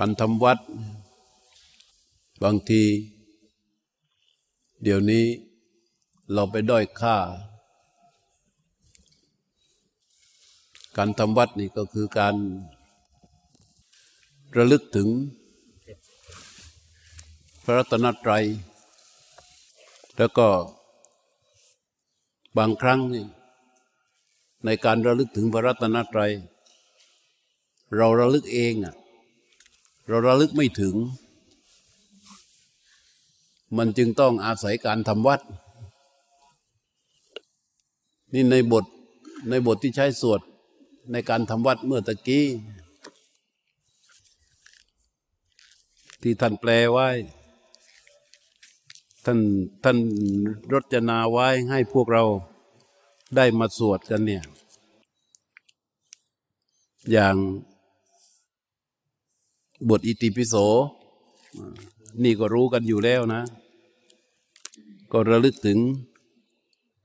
การทำวัด บางที เดี๋ยวนี้เราไปด้อยค่า การทำวัดนี่ก็คือการระลึกถึง พระรัตนตรัย แล้วก็บางครั้งนี่ในการระลึกถึงพระรัตนตรัย เราระลึกเองอะ เราระลึกไม่ถึง มันจึงต้องอาศัยการทำวัด นี่ในบทในบทที่ใช้สวดในการทำวัดเมื่อตะกี้ ที่ท่านแปลไว้ ท่านท่านรจนาไว้ให้พวกเราได้มาสวดกันเนี่ย อย่าง บทอิติปิโสนี่ก็รู้กันอยู่แล้วนะ ก็ระลึกถึง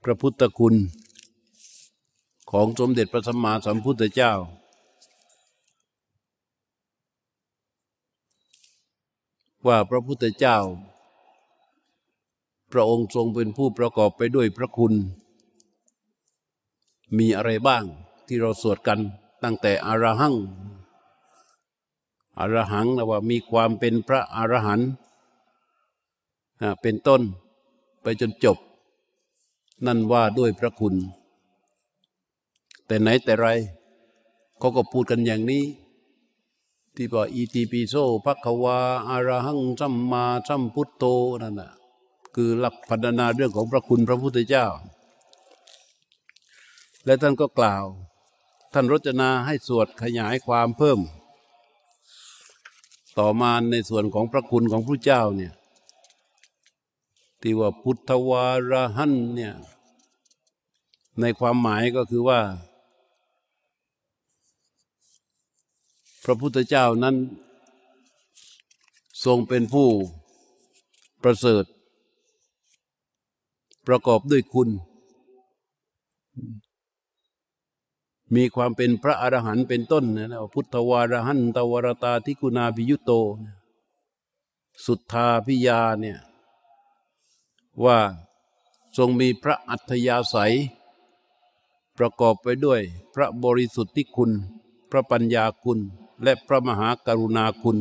พระพุทธคุณ ของสมเด็จพระสัมมาสัมพุทธเจ้า ว่าพระพุทธเจ้า พระองค์ทรงเป็นผู้ประกอบไปด้วยพระคุณ มีอะไรบ้างที่เราสวดกันตั้งแต่อรหัง อรหังนะว่ามีความเป็นพระอรหันต์เป็นต้นไปจนจบ นั่นว่าด้วยพระคุณ แต่ไหนแต่ไรเขาก็พูดกันอย่างนี้ ที่ว่าอีติปิโสภัควาอารหังสัมมาสัมพุทโธนั่นนะคือหลักพัฒนาเรื่องของพระคุณพระพุทธเจ้า และท่านก็กล่าว ท่านรจนาให้สวดขยายความเพิ่ม ต่อมาในส่วนของพระคุณของพระเจ้าเนี่ยที่ว่าพุทธวารหันเนี่ยในความหมายก็คือว่า พระพุทธเจ้านั้น ทรงเป็นผู้ประเสริฐ ประกอบด้วยคุณ มีความเป็นพระอรหันต์เป็นต้นนะพุทธวารหันตวรตาทิกุณาภิยุโต สุทธาพิยาเนี่ยว่าทรงมีพระอัธยาศัย ประกอบไปด้วยพระบริสุทธิคุณ พระปัญญาคุณ และพระมหากรุณาคุณ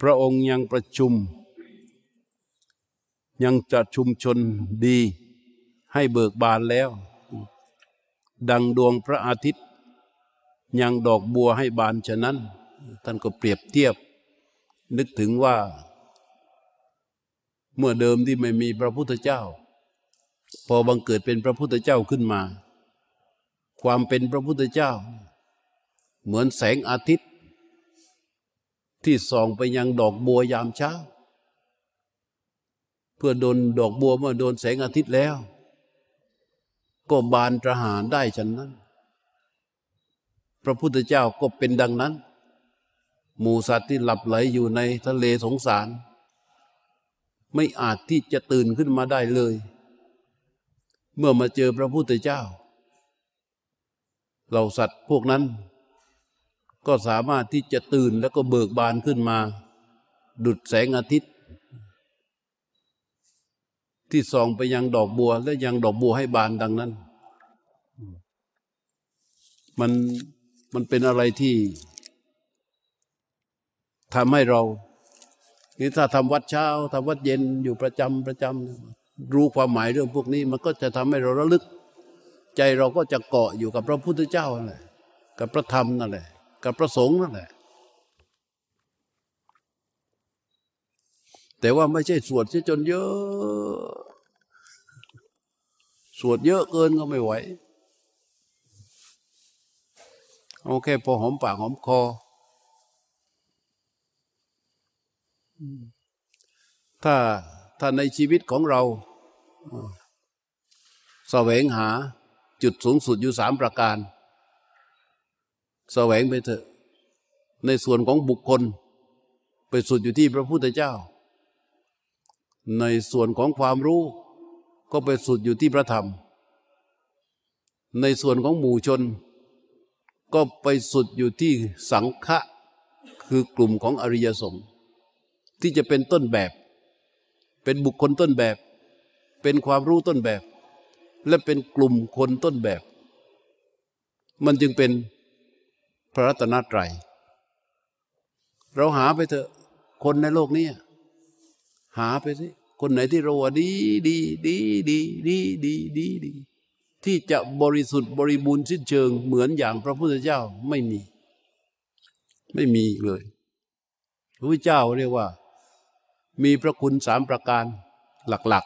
พระองค์ยังประชุม ยังจะชุมชนดี ให้เบิกบานแล้ว ดังดวงพระอาทิตย์ ยังดอกบัวให้บานฉะนั้น ท่านก็เปรียบเทียบ นึกถึงว่า เมื่อเดิมที่ไม่มีพระพุทธเจ้า พอบังเกิดเป็นพระพุทธเจ้าขึ้นมา ความเป็นพระพุทธเจ้า เหมือนแสงอาทิตย์ ที่ส่องไปยังดอกบัวยามเช้า เพื่อโดนดอกบัวเมื่อโดนแสงอาทิตย์แล้ว ก็บานปรหารได้ฉันนั้น พระพุทธเจ้าก็เป็นดังนั้น หมูสัตว์ที่หลับไหลอยู่ในทะเลสงสาร ไม่อาจที่จะตื่นขึ้นมาได้เลย เมื่อมาเจอพระพุทธเจ้าเราสัตว์พวกนั้น ก็สามารถที่จะตื่นแล้วก็เบิกบานขึ้นมา ดุดแสงอาทิตย์ ที่ส่องไปยังดอกบัว และยังดอกบัวให้บานดังนั้น มันมันเป็นอะไรที่ทำให้เรานี่ถ้าทำวัดเช้าทำวัดเย็นอยู่ประจำประจำรู้ความหมายเรื่องพวกนี้ มันก็จะทำให้เราระลึก ใจเราก็จะเกาะอยู่กับพระพุทธเจ้านั่นแหละกับพระธรรมนั่นแหละกับพระสงฆ์นั่นแหละแต่ว่าไม่ใช่สวดจนเยอะ สวดเยอะเกินก็ไม่ไหวโอเคพอหอมปากหอมคอ ถ้าถ้าในชีวิตของเราแสวงหาจุดสูงสุดอยู่สามประการแสวงไปเถอะ ในส่วนของบุคคล ไปสุดอยู่ที่พระพุทธเจ้า ในส่วนของความรู้ ก็ไปสุดอยู่ที่พระธรรม ในส่วนของหมู่ชน ก็ไปสุดอยู่ที่สังฆะคือกลุ่มของอริยสงฆ์ที่จะเป็นต้นแบบ เป็นบุคคลต้นแบบ เป็นความรู้ต้นแบบ และเป็นกลุ่มคนต้นแบบ มันจึงเป็นพระรัตนตรัย เราหาไปเถอะคนในโลกนี้ หาไปสิ คนไหนที่เราว่าดีดีดีดีดีดีดีดีที่จะบริสุทธิ์บริบูรณ์สิ้นเชิงเหมือนอย่างพระพุทธเจ้าไม่มี ไม่มีเลย พระพุทธเจ้าเรียกว่า มีพระคุณสามประการหลัก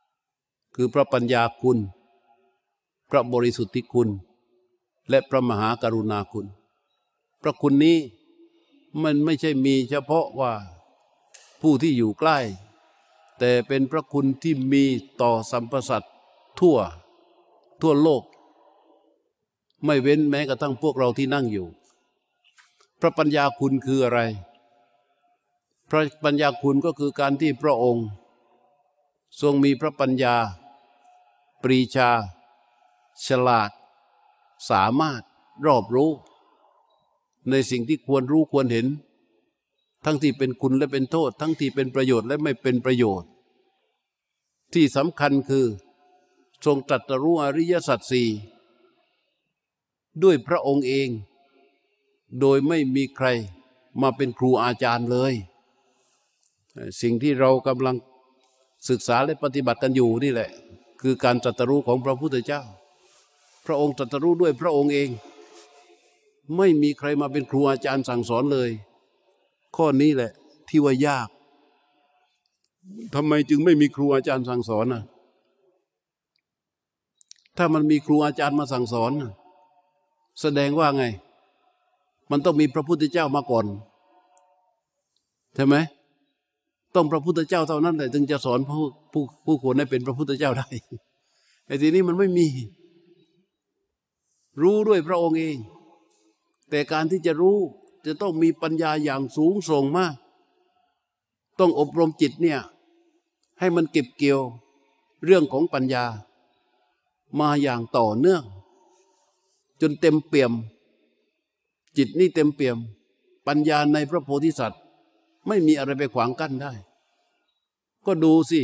ๆ คือพระปัญญาคุณ พระบริสุทธิคุณ และพระมหากรุณาคุณ พระคุณนี้มันไม่ใช่มีเฉพาะว่าผู้ที่อยู่ใกล้ แต่เป็นพระคุณที่มีต่อสัมปสัตทั่วทั่วโลก ไม่เว้นแม้กระทั่งพวกเราที่นั่งอยู่ พระปัญญาคุณคืออะไร พระปัญญาคุณก็คือการที่พระองค์ ทรงมีพระปัญญา ปรีชา ฉลาด สามารถรอบรู้ ในสิ่งที่ควรรู้ควรเห็น ทั้งที่เป็นคุณและเป็นโทษ ทั้งที่เป็นประโยชน์และไม่เป็นประโยชน์ ที่สำคัญคือ ทรงตรัสรู้อริยสัจสี่ด้วยพระองค์เอง โดยไม่มีใครมาเป็นครูอาจารย์เลย สิ่งที่เรากำลังศึกษาและปฏิบัติกันอยู่นี่แหละ คือการตรัสรู้ของพระพุทธเจ้า พระองค์ตรัสรู้ด้วยพระองค์เอง ไม่มีใครมาเป็นครูอาจารย์สั่งสอนเลย ข้อนี้แหละที่ว่ายากทำไมจึงไม่มีครูอาจารย์สั่งสอนอะ ถ้ามันมีครูอาจารย์มาสั่งสอนแสดงว่าไง มันต้องมีพระพุทธเจ้ามาก่อน ใช่ไหม ต้องพระพุทธเจ้าเท่านั้นแหละถึงจะสอนผู้ผู้ผู้คนให้เป็นพระพุทธเจ้าได้ไอ้ทีนี้มันไม่มี รู้ด้วยพระองค์เอง แต่การที่จะรู้ จะต้องมีปัญญาอย่างสูงส่งมาก ต้องอบรมจิตเนี่ยให้มันเก็บเกี่ยวเรื่องของปัญญา มาอย่างต่อเนื่อง จนเต็มเปี่ยม จิตนี่เต็มเปี่ยม ปัญญาในพระโพธิสัตว์ ไม่มีอะไรไปขวางกั้นได้ ก็ดูสิ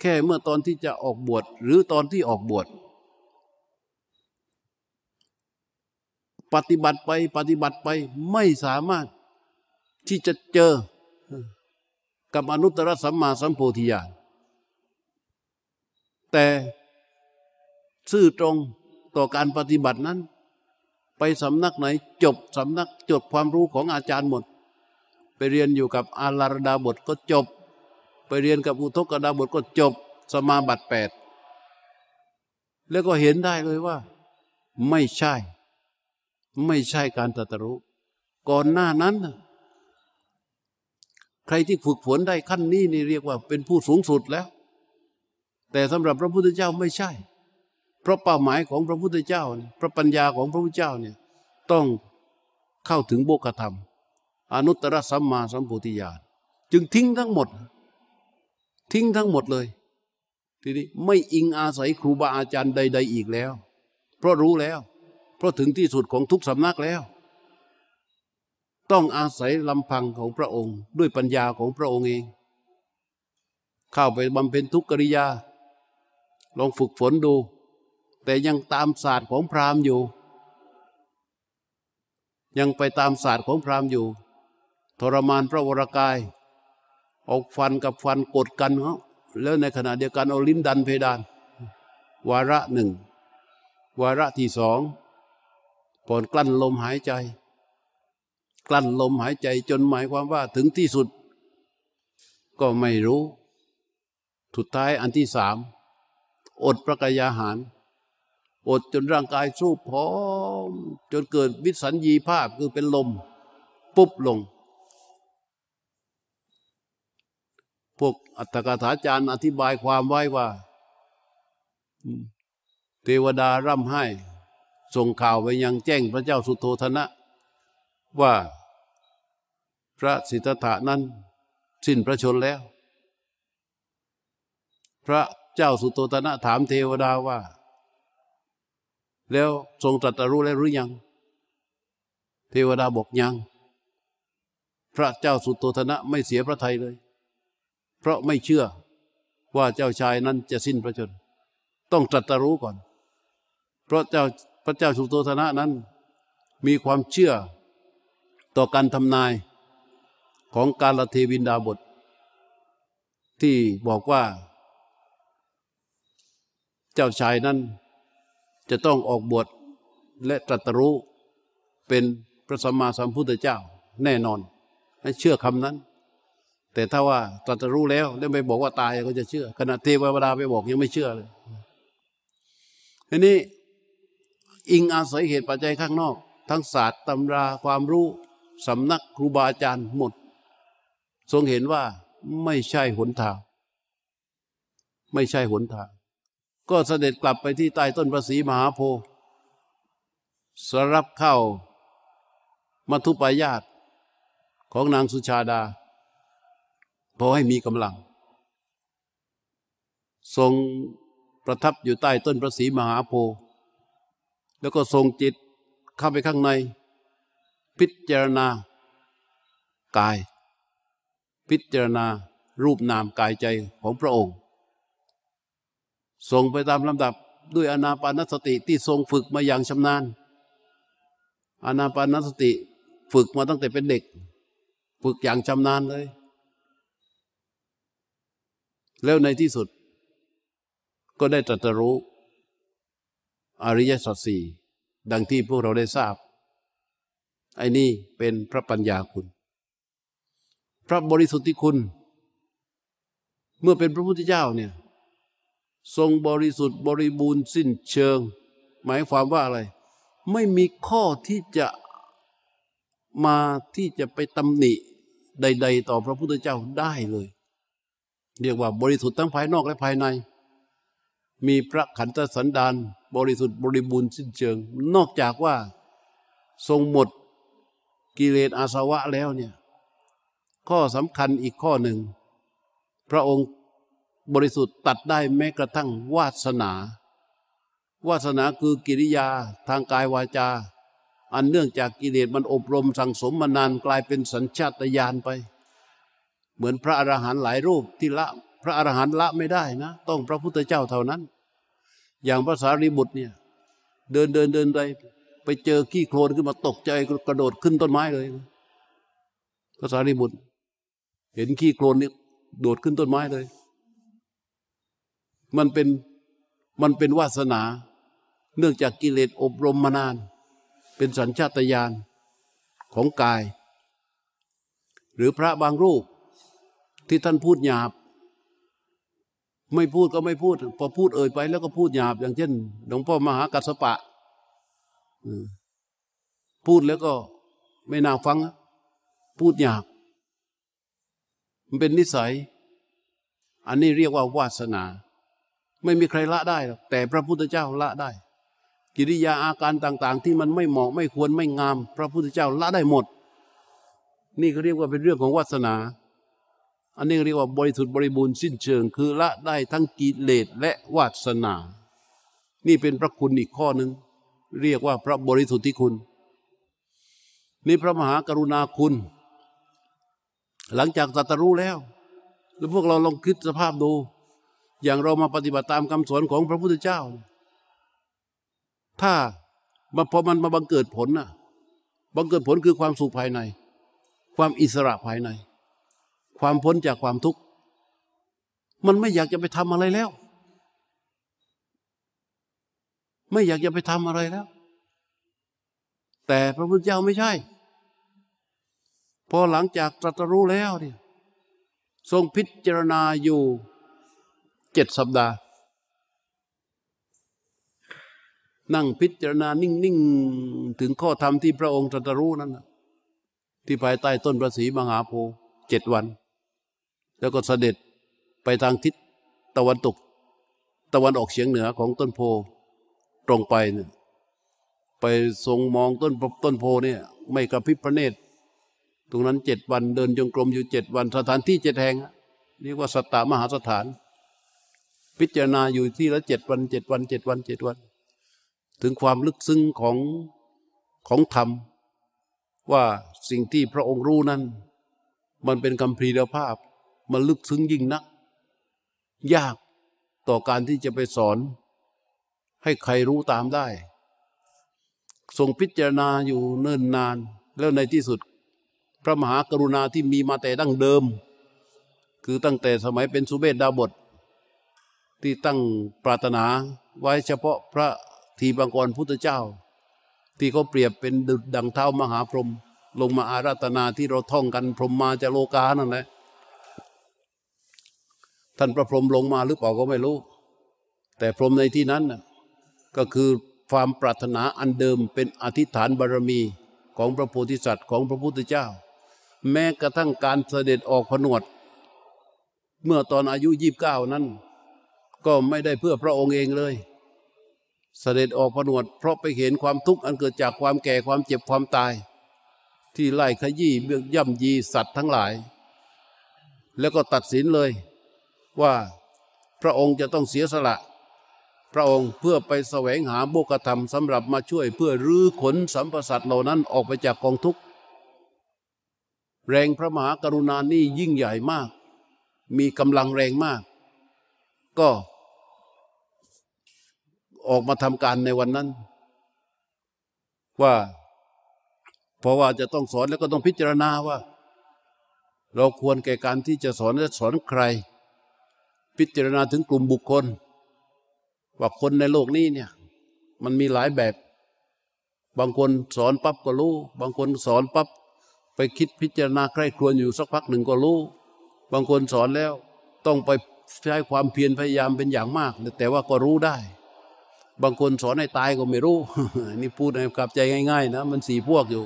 แค่เมื่อตอนที่จะออกบวชหรือตอนที่ออกบวช ปฏิบัติไปปฏิบัติไปไม่สามารถที่จะเจอกับอนุตตรสัมมาสัมโพธิญาณแต่ซื่อตรงต่อการปฏิบัตินั้น ไปสำนักไหนจบสำนักจดความรู้ของอาจารย์หมด ไปเรียนอยู่กับอาลารดาบทก็จบ ไปเรียนกับอุทกดาบทก็จบสมาบัติแปดแล้วก็เห็นได้เลยว่า ไม่ใช่ ไม่ใช่การตรัสรู้ ก่อนหน้านั้น ใครที่ฝึกฝนได้ขั้นนี้นี่เรียกว่าเป็นผู้สูงสุดแล้ว แต่สำหรับพระพุทธเจ้าไม่ใช่ เพราะเป้าหมายของพระพุทธเจ้าเนี่ยพระปัญญาของพระพุทธเจ้าเนี่ยต้องเข้าถึงโบกธรรม อนุตตรสัมมาสัมพุทธิญาณจึงทิ้งทั้งหมด ทิ้งทั้งหมดเลย ทีนี้ไม่อิงอาศัยครูบาอาจารย์ใด ๆ อีกแล้ว เพราะรู้แล้ว เพราะถึงที่สุดของทุกสำนักแล้ว ต้องอาศัยลำพังของพระองค์ ด้วยปัญญาของพระองค์เอง เข้าไปบำเพ็ญทุกกิริยา ลองฝึกฝนดู แต่ยังตามศาสตร์ของพราหมณ์อยู่ ยังไปตามศาสตร์ของพราหมณ์อยู่ ทรมานพระวรากายออกฟันกับฟันกดกันเขาแล้วในขณะเดียวกันเอาลิ้นดันเพดาน วาระหนึ่ง วาระที่สอง ผ่อนกลั้นลมหายใจ กลั้นลมหายใจจนหมายความว่าถึงที่สุด ก็ไม่รู้สุดท้ายอันที่สามอดประกายอาหาร อดจนร่างกายสู้พร้อม จนเกิดวิสัญญีภาพคือเป็นลม ปุ๊บลง พวกอัตถกถาจารย์อธิบายความไว้ว่า เทวดาร่ำไห้ ส่งข่าวไปยังแจ้งพระเจ้าสุโธธนะ ว่าพระสิทธัตถะนั้นสิ้นพระชนแล้ว พระเจ้าสุโธธนะถามเทวดาว่า แล้วทรงตรัสรู้แล้วหรือยัง เทวดาบอกยัง พระเจ้าสุโธธนะไม่เสียพระทัยเลย เพราะไม่เชื่อว่าเจ้าชายนั้นจะสิ้นพระชน ต้องตรัสรู้ก่อน เพราะเจ้า พระเจ้าสุโธธนะนั้น มีความเชื่อต่อการทำนายของการละเทวินดาบท ที่บอกว่า เจ้าชายนั้นจะต้องออกบวชและตรัสรู้เป็นพระสัมมาสัมพุทธเจ้าแน่นอน ให้เชื่อคำนั้น แต่ถ้าว่าตรัสรู้แล้วแล้วไม่บอกว่าตายก็จะเชื่อขณะเทวดาไปบอกยังไม่เชื่อเลยทีนี้ อิงอาศัยเหตุปัจจัยข้างนอก ทั้งศาสตร์ตำราความรู้สำนักครูบาอาจารย์หมด ทรงเห็นว่าไม่ใช่หนทาง ไม่ใช่หนทาง ก็เสด็จกลับไปที่ใต้ต้นประสีมหาโพธิ์สรับเข้ามัทุปายาตของนางสุชาดาพอให้มีกำลัง ทรงประทับอยู่ใต้ต้นประสีมหาโพธิ์ แล้วก็ทรงจิตเข้าไปข้างใน พิจารณากาย พิจารณารูปนามกายใจของพระองค์ทรงไปตามลำดับด้วยอนาปานสติที่ทรงฝึกมาอย่างชำนาญอนาปานสติฝึกมาตั้งแต่เป็นเด็ก ฝึกอย่างชำนาญเลย แล้วในที่สุดก็ได้ตรัสรู้ อริยสัจสี่ดังที่พวกเราได้ทราบ ไอ้นี่เป็นพระปัญญาคุณ พระบริสุทธิคุณ เมื่อเป็นพระพุทธเจ้าเนี่ยทรงบริสุทธิ์บริบูรณ์สิ้นเชิง หมายความว่าอะไร ไม่มีข้อที่จะมาที่จะไปตำหนิใด ๆ ต่อพระพุทธเจ้าได้เลย เรียกว่าบริสุทธิ์ทั้งภายนอกและภายใน มีพระขันธสันดาน บริสุทธิ์บริบูรณ์สิ้นเชิง นอกจากว่าทรงหมดกิเลสอาสวะแล้วเนี่ยข้อสำคัญอีกข้อหนึ่ง พระองค์บริสุทธิ์ตัดได้แม้กระทั่งวาสนา วาสนาคือกิริยาทางกายวาจา อันเนื่องจากกิเลสมันอบรมสั่งสมมานานกลายเป็นสัญชาตญาณไป เหมือนพระอรหันต์หลายรูปที่ละ พระอรหันต์ละไม่ได้นะ ต้องพระพุทธเจ้าเท่านั้น อย่างภาษารีบุตรเนี่ย เดินเดินเดินไปไปเจอขี้โคลนขึ้นมาตกใจกระโดดขึ้นต้นไม้เลยภาษารีบุตร เห็นขี้โคลนนี่โดดขึ้นต้นไม้เลย มันเป็นมันเป็นวาสนา เนื่องจากกิเลสอบรมมานาน เป็นสัญชาตญาณของกาย หรือพระบางรูปที่ท่านพูดหยาบ ไม่พูดก็ไม่พูด พอพูดเอ่ยไป แล้วก็พูดหยาบอย่างเช่นหลวงพ่อมหากัสปะพูดแล้วก็ไม่น่าฟัง พูดหยาบ มันเป็นนิสัย อันนี้เรียกว่าวาสนา ไม่มีใครละได้หรอกแต่พระพุทธเจ้าละได้ กิริยาอาการต่าง ๆ ที่มันไม่เหมาะไม่ควรไม่งาม พระพุทธเจ้าละได้หมด นี่เขาเรียกว่าเป็นเรื่องของวาสนา อันนี้เรียกว่าบริสุทธิ์บริบูรณ์สิ้นเชิง คือละได้ทั้งกิเลสและวาสนา นี่เป็นพระคุณอีกข้อหนึ่งเรียกว่าพระบริสุทธิคุณ นี่พระมหากรุณาคุณ หลังจากตรัสรู้แล้ว แล้วพวกเราลองคิดสภาพดู อย่างเรามาปฏิบัติตามคำสอนของพระพุทธเจ้า ถ้าพอมันมาบังเกิดผลน่ะบังเกิดผลคือความสุขภายใน ความอิสระภายใน ความพ้นจากความทุกข์ มันไม่อยากจะไปทำอะไรแล้ว ไม่อยากจะไปทำอะไรแล้ว แต่พระพุทธเจ้าไม่ใช่ พอหลังจากตรัสรู้แล้วเนี่ยทรงพิจารณาอยู่เจ็ดสัปดาห์ นั่งพิจารณานิ่ง ๆ ถึงข้อธรรมที่พระองค์ตรัสรู้นั้นที่ภายใต้ต้นประสีมหาโพธิ์เจ็ดวัน แล้วก็เสด็จไปทางทิศตะวันตก ตะวันออกเฉียงเหนือของต้นโพตรงไปเนี่ยไปทรงมองต้นต้นโพเนี่ยไม่กระพริบพระเนตร ตรงนั้นเจ็ดวันเดินจงกรมอยู่เจ็ดวันสถานที่เจ็ดแห่งเรียกว่าสตามหาสถาน พิจารณาอยู่ที่ละเจ็ดวันเจ็ดวันเจ็ดวันเจ็ดวัน ถึงความลึกซึ้งของของธรรม ว่าสิ่งที่พระองค์รู้นั้น มันเป็นคำพีรีภาพ มันลึกซึ้งยิ่งนัก ยากต่อการที่จะไปสอน ให้ใครรู้ตามได้ ทรงพิจารณาอยู่เนิ่นนาน แล้วในที่สุด พระมหากรุณาที่มีมาแต่ดั้งเดิม คือตั้งแต่สมัยเป็นสุเบศดาบท ที่ตั้งปรารถนาไว้เฉพาะพระทีบังกรพุทธเจ้า ที่เขาเปรียบเป็นดังเท้ามหาพรหมลงมาอาราธนาที่เราท่องกันพรหมมาจะโลกานั่นแหละ ท่านพระพรหมลงมาหรือเปล่าก็ไม่รู้ แต่พรหมในที่นั้นก็คือความปรารถนาอันเดิมเป็นอธิษฐานบารมีของพระโพธิสัตว์ของพระพุทธเจ้า แม้กระทั่งการเสด็จออกผนวด เมื่อตอนอายุยี่บเก้านั้น ก็ไม่ได้เพื่อพระองค์เองเลย เสด็จออกผนวด เพราะไปเห็นความทุกข์อันเกิดจากความแก่ความเจ็บความตาย ที่ไล่ขยี้เบือกย่ำยีสัตว์ทั้งหลาย แล้วก็ตัดสินเลย ว่าพระองค์จะต้องเสียสละ พระองค์เพื่อไปแสวงหาโบกธรรมสำหรับมาช่วยเพื่อรื้อขนสัมปสัตเหล่านั้นออกไปจากกองทุกข์แรงพระมหากรุณานี่ยิ่งใหญ่มาก มีกำลังแรงมาก ก็ออกมาทำการในวันนั้น ว่า เพราะว่าจะต้องสอนแล้วก็ต้องพิจารณาว่า เราควรแก่การที่จะสอนและสอนใคร พิจารณาถึงกลุ่มบุคคล ว่าคนในโลกนี้เนี่ย มันมีหลายแบบ บางคนสอนปั๊บก็รู้ บางคนสอนปั๊บไปคิดพิจารณาใคร่ครวญอยู่สักพักหนึ่งก็รู้ บางคนสอนแล้วต้องไปใช้ความเพียรพยายามเป็นอย่างมาก แต่ว่าก็รู้ได้ บางคนสอนให้ตายก็ไม่รู้ นี่พูดในกับใจง่าย ๆ นะ มันสี่พวกอยู่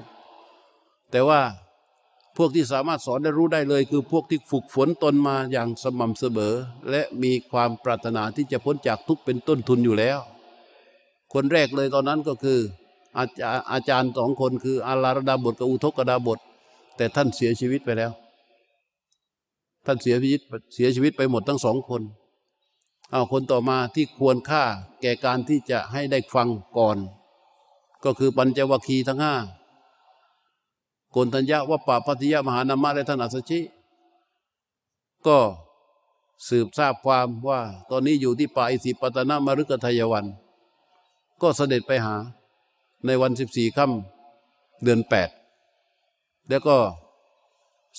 แต่ว่า พวกที่สามารถสอนได้รู้ได้เลย คือพวกที่ฝึกฝนตนมาอย่างสม่ำเสมอ และมีความปรารถนาที่จะพ้นจากทุกเป็นต้นทุนอยู่แล้ว คนแรกเลยตอนนั้นก็คือ อาจารย์อาจารย์สองคนคืออาลารดาบทกับอุทกดาบท แต่ท่านเสียชีวิตไปแล้ว ท่านเสียชีวิตเสียชีวิตไปหมดทั้งสองคนเอาคนต่อมาที่ควรค่าแก่การที่จะให้ได้ฟังก่อน ก็คือปัญจวัคคีย์ทั้งห้า โกนทัญญาว่าป่าพัทยามหานามะและท่านอัสชิ ก็สืบทราบความว่า ตอนนี้อยู่ที่ป่าอิสิปตนามรุกทายวัน ก็เสด็จไปหาในวันสิบสี่ค่ำเดือนแปดแล้วก็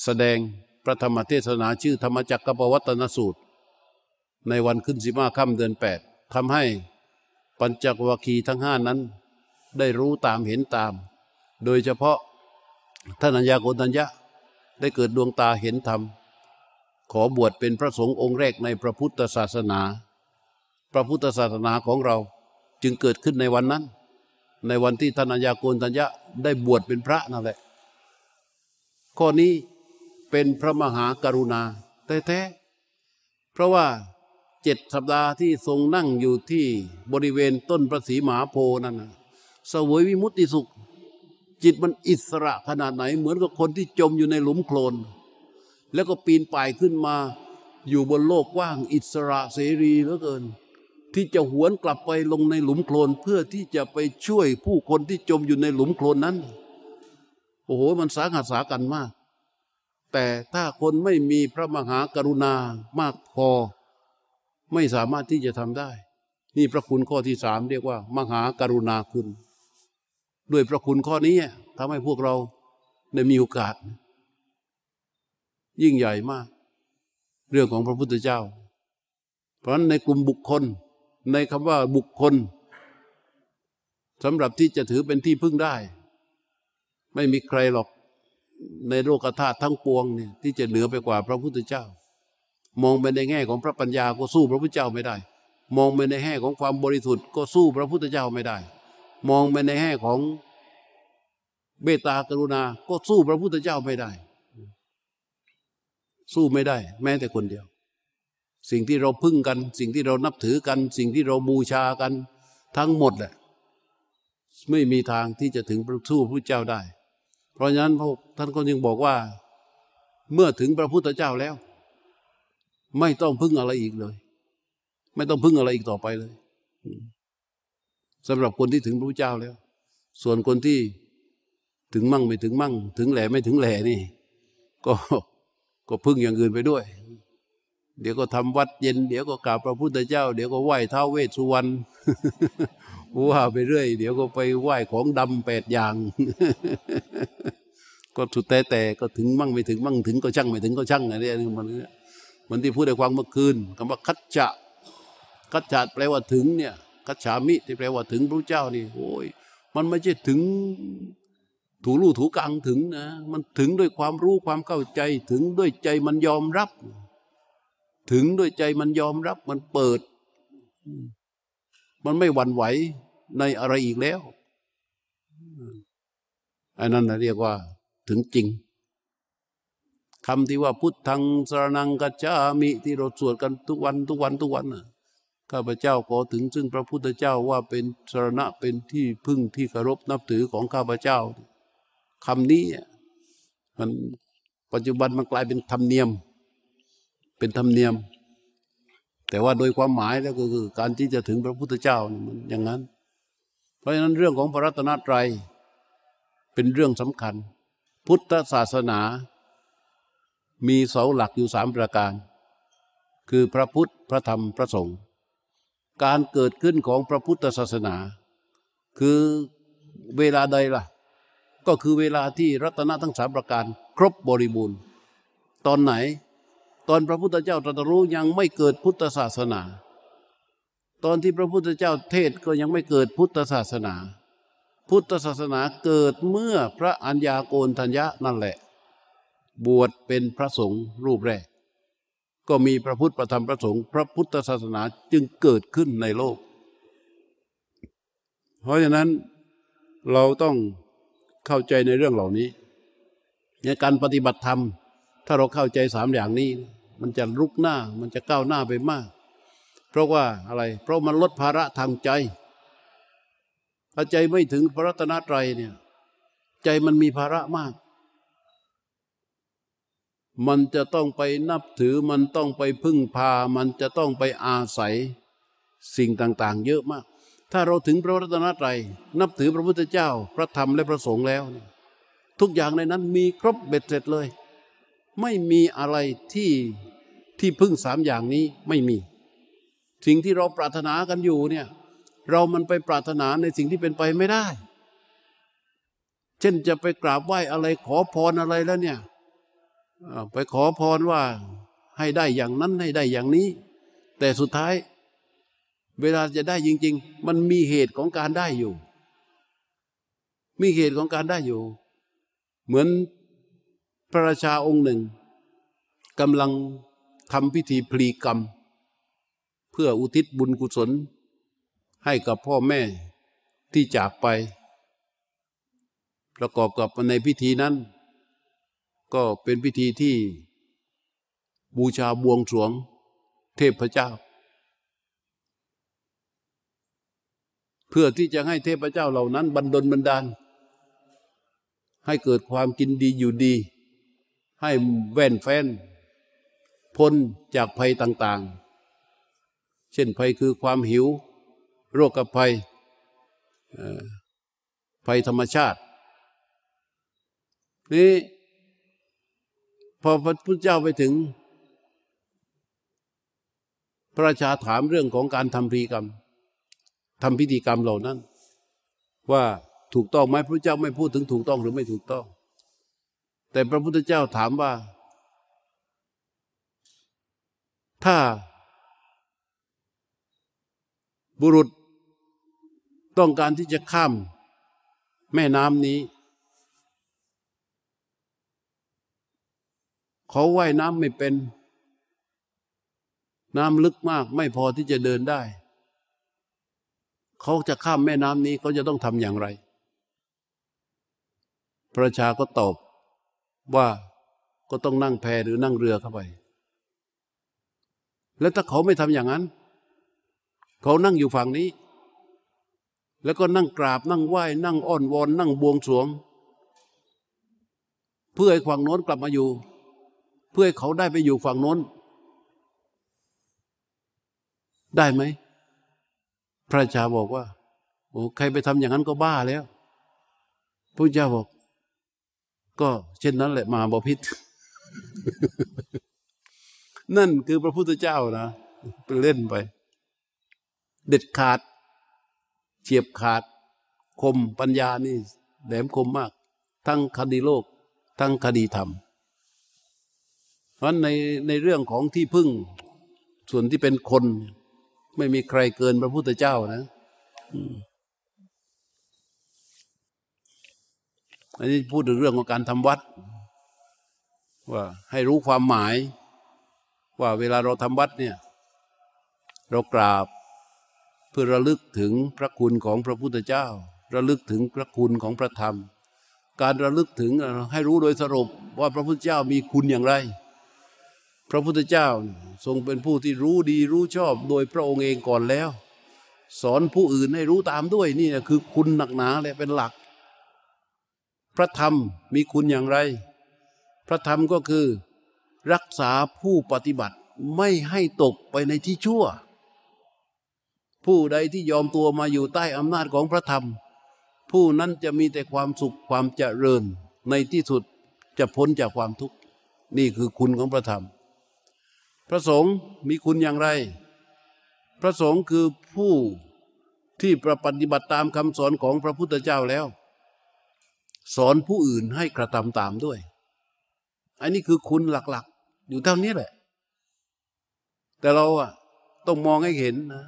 แสดงพระธรรมเทศนาชื่อธรรมจักรปวัตนสูตร ในวันขึ้นสิมาค่ำเดือนแปดทำให้ปัญจวัคคีย์ทั้งห้านั้น ได้รู้ตามเห็นตาม โดยเฉพาะ ท่านัญญาโกนัญญะได้เกิดดวงตาเห็นธรรม ขอบวชเป็นพระสงฆ์องค์แรกในพระพุทธศาสนา พระพุทธศาสนาของเราจึงเกิดขึ้นในวันนั้น ในวันที่ท่านัญญาโกนัญญะได้บวชเป็นพระนั่นแหละ ข้อนี้เป็นพระมหากรุณาแท้ๆเพราะว่าเจ็ดสัปดาห์ที่ทรงนั่งอยู่ที่บริเวณต้นพระศรีมหาโพนั่นนะสวยวิมุตติสุข จิตมันอิสระขนาดไหน เหมือนกับคนที่จมอยู่ในหลุมโคลน แล้วก็ปีนป่ายขึ้นมา อยู่บนโลกกว้าง อิสระเสรีเหลือเกิน ที่จะหวนกลับไปลงในหลุมโคลนเพื่อที่จะไปช่วยผู้คนที่จมอยู่ในหลุมโคลนนั้น โอ้โหมันสาหัสสากันมาก แต่ถ้าคนไม่มีพระมหากรุณามากพอ ไม่สามารถที่จะทำได้ นี่พระคุณข้อที่สามเรียกว่า มหากรุณาคุณ ด้วยพระคุณข้อนี้ทำให้พวกเราได้มีโอกาส ยิ่งใหญ่มาก เรื่องของพระพุทธเจ้า เพราะฉะนั้นในกลุ่มบุคคลในคำว่าบุคคลสำหรับที่จะถือเป็นที่พึ่งได้ ไม่มีใครหรอกในโลกธาตุทั้งปวงเนี่ยที่จะเหนือไปกว่าพระพุทธเจ้า มองไปในแง่ของพระปัญญาก็สู้พระพุทธเจ้าไม่ได้ มองไปในแง่ของความบริสุทธิ์ก็สู้พระพุทธเจ้าไม่ได้ มองไปในแง่ของเบตตากรุณา ก็สู้พระพุทธเจ้าไม่ได้ สู้ไม่ได้ แม้แต่คนเดียว สิ่งที่เราพึ่งกัน สิ่งที่เรานับถือกัน สิ่งที่เราบูชากัน ทั้งหมดแหละไม่มีทางที่จะถึงสู้พระเจ้าได้ เพราะฉะนั้นพวกท่านก็ยังบอกว่า เมื่อถึงพระพุทธเจ้าแล้ว ไม่ต้องพึ่งอะไรอีกเลย ไม่ต้องพึ่งอะไรอีกต่อไปเลย สำหรับคนที่ถึงพระพุทธเจ้าแล้ว ส่วนคนที่ถึงมั่งไม่ถึงมั่ง ถึงแหล่ไม่ถึงแหล่นี่ ก็ก็พึ่งอย่างอื่นไปด้วย เดี๋ยวก็ทำวัดเย็น เดี๋ยวก็กราบพระพุทธเจ้า เดี๋ยวก็ไหว้ท้าวเวสสุวรรณว่าไปเรื่อย เดี๋ยวก็ไปไหว้ของดำแปดอย่าง ก็สุดแต่แต่ก็ถึงมั่งไม่ถึงมั่งถึงก็ช่างไม่ถึงก็ช่างอะไรนี่มันมันที่พูดในความเมื่อคืนคำว่าคัจจะคัจจะแปลว่าถึงเนี่ย คัจฉามิที่แปลว่าถึงพระเจ้านี่โอ้ยมันไม่ใช่ถึงถูลู่ถูกลางถึงนะ มันถึงด้วยความรู้ความเข้าใจถึงด้วยใจมันยอมรับ ถึงด้วยใจมันยอมรับมันเปิด มันไม่หวั่นไหวในอะไรอีกแล้วอันนั้นเรียกว่าถึงจริงคำที่ว่าพุทธังสรนังกัจจามิที่เราสวดกันทุกวันทุกวันทุกวันน่ะ ข้าพเจ้าขอถึงซึ่งพระพุทธเจ้าว่าเป็นสรณะเป็นที่พึ่งที่เคารพนับถือของข้าพเจ้าคำนี้มันปัจจุบันมันกลายเป็นธรรมเนียม เป็นธรรมเนียม แต่ว่าโดยความหมายแล้วก็คือการที่จะถึงพระพุทธเจ้ามันอย่างนั้น เพราะฉะนั้นเรื่องของพระรัตนตรัยเป็นเรื่องสำคัญ พุทธศาสนา มีเสาหลักอยู่สามประการ คือพระพุทธพระธรรมพระสงฆ์ การเกิดขึ้นของพระพุทธศาสนา คือเวลาใดล่ะ ก็คือเวลาที่รัตนะทั้งสามประการ ครบบริบูรณ์ ตอนไหน ตอนพระพุทธเจ้าตรัสรู้ยังไม่เกิดพุทธศาสนา ตอนที่พระพุทธเจ้าเทศก็ยังไม่เกิดพุทธศาสนา พุทธศาสนาเกิดเมื่อพระอัญญาโกณทัญญะนั่นแหละ บวชเป็นพระสงฆ์รูปแรก ก็มีพระพุทธประธรรมพระสงฆ์พระพุทธศาสนาจึงเกิดขึ้นในโลก เพราะฉะนั้นเราต้องเข้าใจในเรื่องเหล่านี้ ในการปฏิบัติธรรม ถ้าเราเข้าใจสามอย่างนี้ มันจะลุกหน้ามันจะก้าวหน้าไปมาก เพราะว่าอะไร เพราะมันลดภาระทางใจถ้าใจไม่ถึงพระรัตนตรัยเนี่ย ใจมันมีภาระมาก มันจะต้องไปนับถือมันต้องไปพึ่งพา มันจะต้องไปอาศัยสิ่งต่างๆ เยอะมาก ถ้าเราถึงพระรัตนตรัยนับถือพระพุทธเจ้า พระธรรมและพระสงฆ์แล้ว ทุกอย่างในนั้นมีครบเบ็ดเสร็จเลย ไม่มีอะไรที่ที่พึ่งสามอย่างนี้ไม่มี สิ่งที่เราปรารถนากันอยู่เนี่ยเรามันไปปรารถนาในสิ่งที่เป็นไปไม่ได้ เช่นจะไปกราบไหว้อะไรขอพรอะไรแล้วเนี่ย ไปขอพรว่าให้ได้อย่างนั้นให้ได้อย่างนี้ แต่สุดท้าย เวลาจะได้จริง ๆ มันมีเหตุของการได้อยู่ มีเหตุของการได้อยู่ เหมือนพระราชาองค์หนึ่งกำลังทำพิธีพลีกรรม เพื่ออุทิศบุญกุศล ให้กับพ่อแม่ที่จากไป ประกอบกับในพิธีนั้น ก็เป็นพิธีที่บูชาบวงสรวงเทพเจ้า เพื่อที่จะให้เทพเจ้าเหล่านั้นบันดลบันดาล ให้เกิดความกินดีอยู่ดี ให้แว่นแฟนพ้นจากภัยต่างๆ เช่นภัยคือความหิว โรคกับภัยภัยธรรมชาติ นี่ พอพระพุทธเจ้าไปถึง พระราชาถามเรื่องของการทำพิธีกรรมทำพิธีกรรมเหล่านั้น ว่าถูกต้องไหมพระเจ้าไม่พูดถึงถูกต้องหรือไม่ถูกต้อง แต่พระพุทธเจ้าถามว่า ถ้า บุรุษต้องการที่จะข้าม แม่น้ำนี้ เขาว่ายน้ำไม่เป็น น้ำลึกมากไม่พอที่จะเดินได้ เขาจะข้ามแม่น้ำนี้เขาจะต้องทำอย่างไร พระชาก็ตอบว่าก็ต้องนั่งแพหรือนั่งเรือเข้าไป แล้วถ้าเขาไม่ทำอย่างนั้น เขานั่งอยู่ฝั่งนี้ แล้วก็นั่งกราบนั่งไหว้ นั่งอ้อนวอน นั่งบวงสรวง เพื่อให้ฝั่งโน้นกลับมาอยู่ พื่อให้เขาได้ไปอยู่ฝั่งโน้น ได้ไหม พระชาบอกว่า โอ้ใครไปทำอย่างนั้นก็บ้าแล้วพระเจ้าบอก ก็เช่นนั้นแหละมาบอพิษนั่นคือพระพุทธเจ้านะไปเล่นไป เด็ดขาด เฉียบขาด คมปัญญานี่แหลมคมมาก ทั้งคดีโลก ทั้งคดีธรรม เพราะในในเรื่องของที่พึ่งส่วนที่เป็นคน ไม่มีใครเกินพระพุทธเจ้านะอันนี้พูดถึงเรื่องของการทำวัด ว่าให้รู้ความหมาย ว่าเวลาเราทำวัดเนี่ย เรากราบเพื่อระลึกถึงพระคุณของพระพุทธเจ้า ระลึกถึงพระคุณของพระธรรม การระลึกถึงให้รู้โดยสรุปว่าพระพุทธเจ้ามีคุณอย่างไร ระพุทธเจ้าทรงเป็นผู้ที่รู้ดีรู้ชอบโดยพระองค์เองก่อนแล้ว สอนผู้อื่นให้รู้ตามด้วยนี่คือคุณหนักหนาเลยเป็นหลัก พระธรรมมีคุณอย่างไร พระธรรมก็คือ รักษาผู้ปฏิบัติไม่ให้ตกไปในที่ชั่ว ผู้ใดที่ยอมตัวมาอยู่ใต้อำนาจของพระธรรม ผู้นั้นจะมีแต่ความสุขความเจริญในที่สุดจะพ้นจากความทุกข์นี่คือคุณของพระธรรม พระสงฆ์มีคุณอย่างไร พระสงฆ์คือผู้ที่ประปฏิบัติตามคำสอนของพระพุทธเจ้าแล้ว สอนผู้อื่นให้กระทำตามด้วย อันนี้คือคุณหลักๆ อยู่เท่านี้แหละ แต่เราอะต้องมองให้เห็นนะ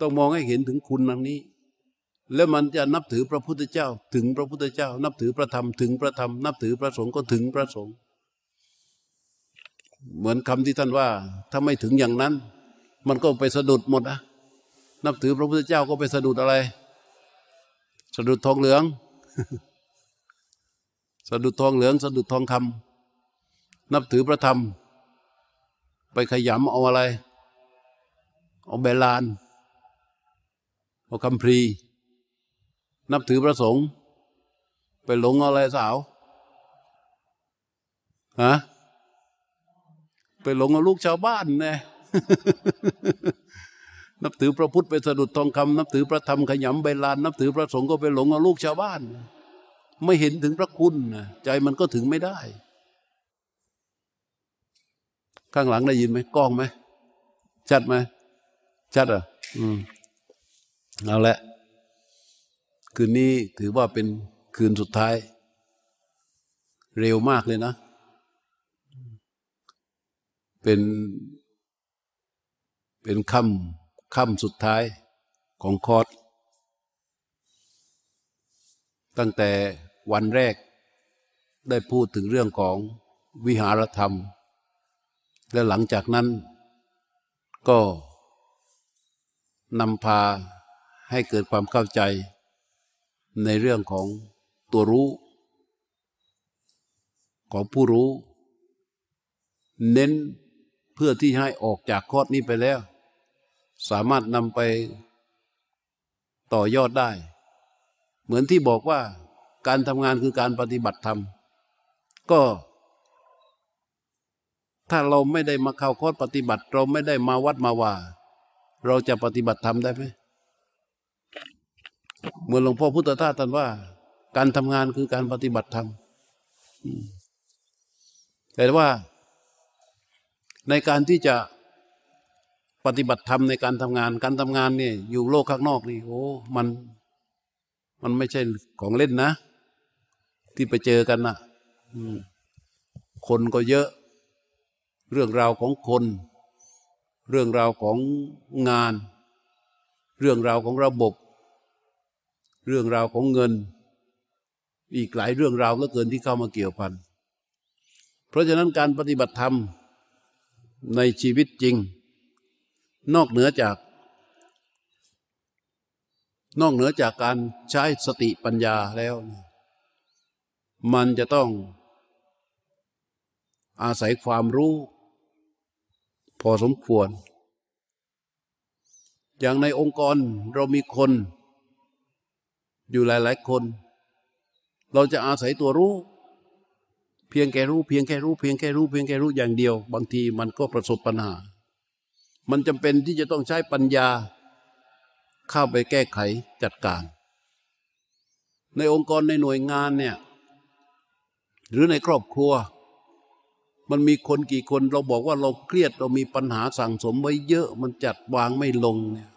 ต้องมองให้เห็นถึงคุณนังนี้ แล้วมันจะนับถือพระพุทธเจ้า ถึงพระพุทธเจ้า นับถือพระธรรมถึงพระธรรม นับถือพระสงฆ์ก็ถึงพระสงฆ์ เหมือนคำที่ท่านว่า ถ้าไม่ถึงอย่างนั้น มันก็ไปสะดุดหมดอะนับถือพระพุทธเจ้าก็ไปสะดุดอะไร สะดุดทองเหลือง สะดุดทองเหลือง สะดุดทองคำนับถือพระธรรม ไปขยำเอาอะไร เอาเบลาน เอาคำพรี นับถือพระสงฆ์ไปหลงอะไรสาวฮะ ไปหลงเอาลูกชาวบ้านแน่นับถือพระพุทธไปสะดุดทองคำนับถือพระธรรมขยำใบลาน นับถือพระสงฆ์ก็ไปหลงเอาลูกชาวบ้าน ไม่เห็นถึงพระคุณนะใจมันก็ถึงไม่ได้ ข้างหลังได้ยินไหมกล้องไหมชัดไหมชัดอะอืมเอาละคืนนี้ถือว่าเป็นคืนสุดท้าย เร็วมากเลยนะ เป็น เป็นค่ำค่ำสุดท้ายของคอร์สตั้งแต่วันแรกได้พูดถึงเรื่องของวิหารธรรม และหลังจากนั้น ก็นำพาให้เกิดความเข้าใจ ในเรื่องของตัวรู้ ของผู้รู้ เน้น เพื่อที่ให้ออกจากข้อนี้ไปแล้ว สามารถนำไปต่อยอดได้ เหมือนที่บอกว่าการทำงานคือการปฏิบัติธรรม ก็ ถ้าเราไม่ได้มาเข้าคอร์สปฏิบัติ เราไม่ได้มาวัดมาว่า เราจะปฏิบัติธรรมได้ไหมเหมือนหลวงพ่อพุทธทาสท่านว่า การทำงานคือการปฏิบัติธรรมแต่ว่า ในการที่จะปฏิบัติธรรมในการทำงาน การทำงานเนี่ยอยู่โลกข้างนอกนี่โอ้มันมันไม่ใช่ของเล่นนะ ที่ไปเจอกันนะคนก็เยอะ เรื่องราวของคน เรื่องราวของงาน เรื่องราวของระบบ เรื่องราวของเงิน อีกหลายเรื่องราวเหลือเกินที่เข้ามาเกี่ยวพัน เพราะฉะนั้นการปฏิบัติธรรม ในชีวิตจริง นอกเหนือจาก นอกเหนือจากการใช้สติปัญญาแล้ว มันจะต้อง อาศัยความรู้ พอสมควร อย่างในองค์กรเรามีคน อยู่หลาย ๆ คน เราจะอาศัยตัวรู้ เพียงแค่รู้เพียงแค่รู้เพียงแค่รู้เพียงแค่รู้อย่างเดียว บางทีมันก็ประสบปัญหา มันจำเป็นที่จะต้องใช้ปัญญา เข้าไปแก้ไขจัดการ ในองค์กรในหน่วยงานเนี่ยหรือในครอบครัว มันมีคนกี่คนเราบอกว่าเราเครียดเรามีปัญหาสั่งสมไว้เยอะมันจัดวางไม่ลงเนี่ย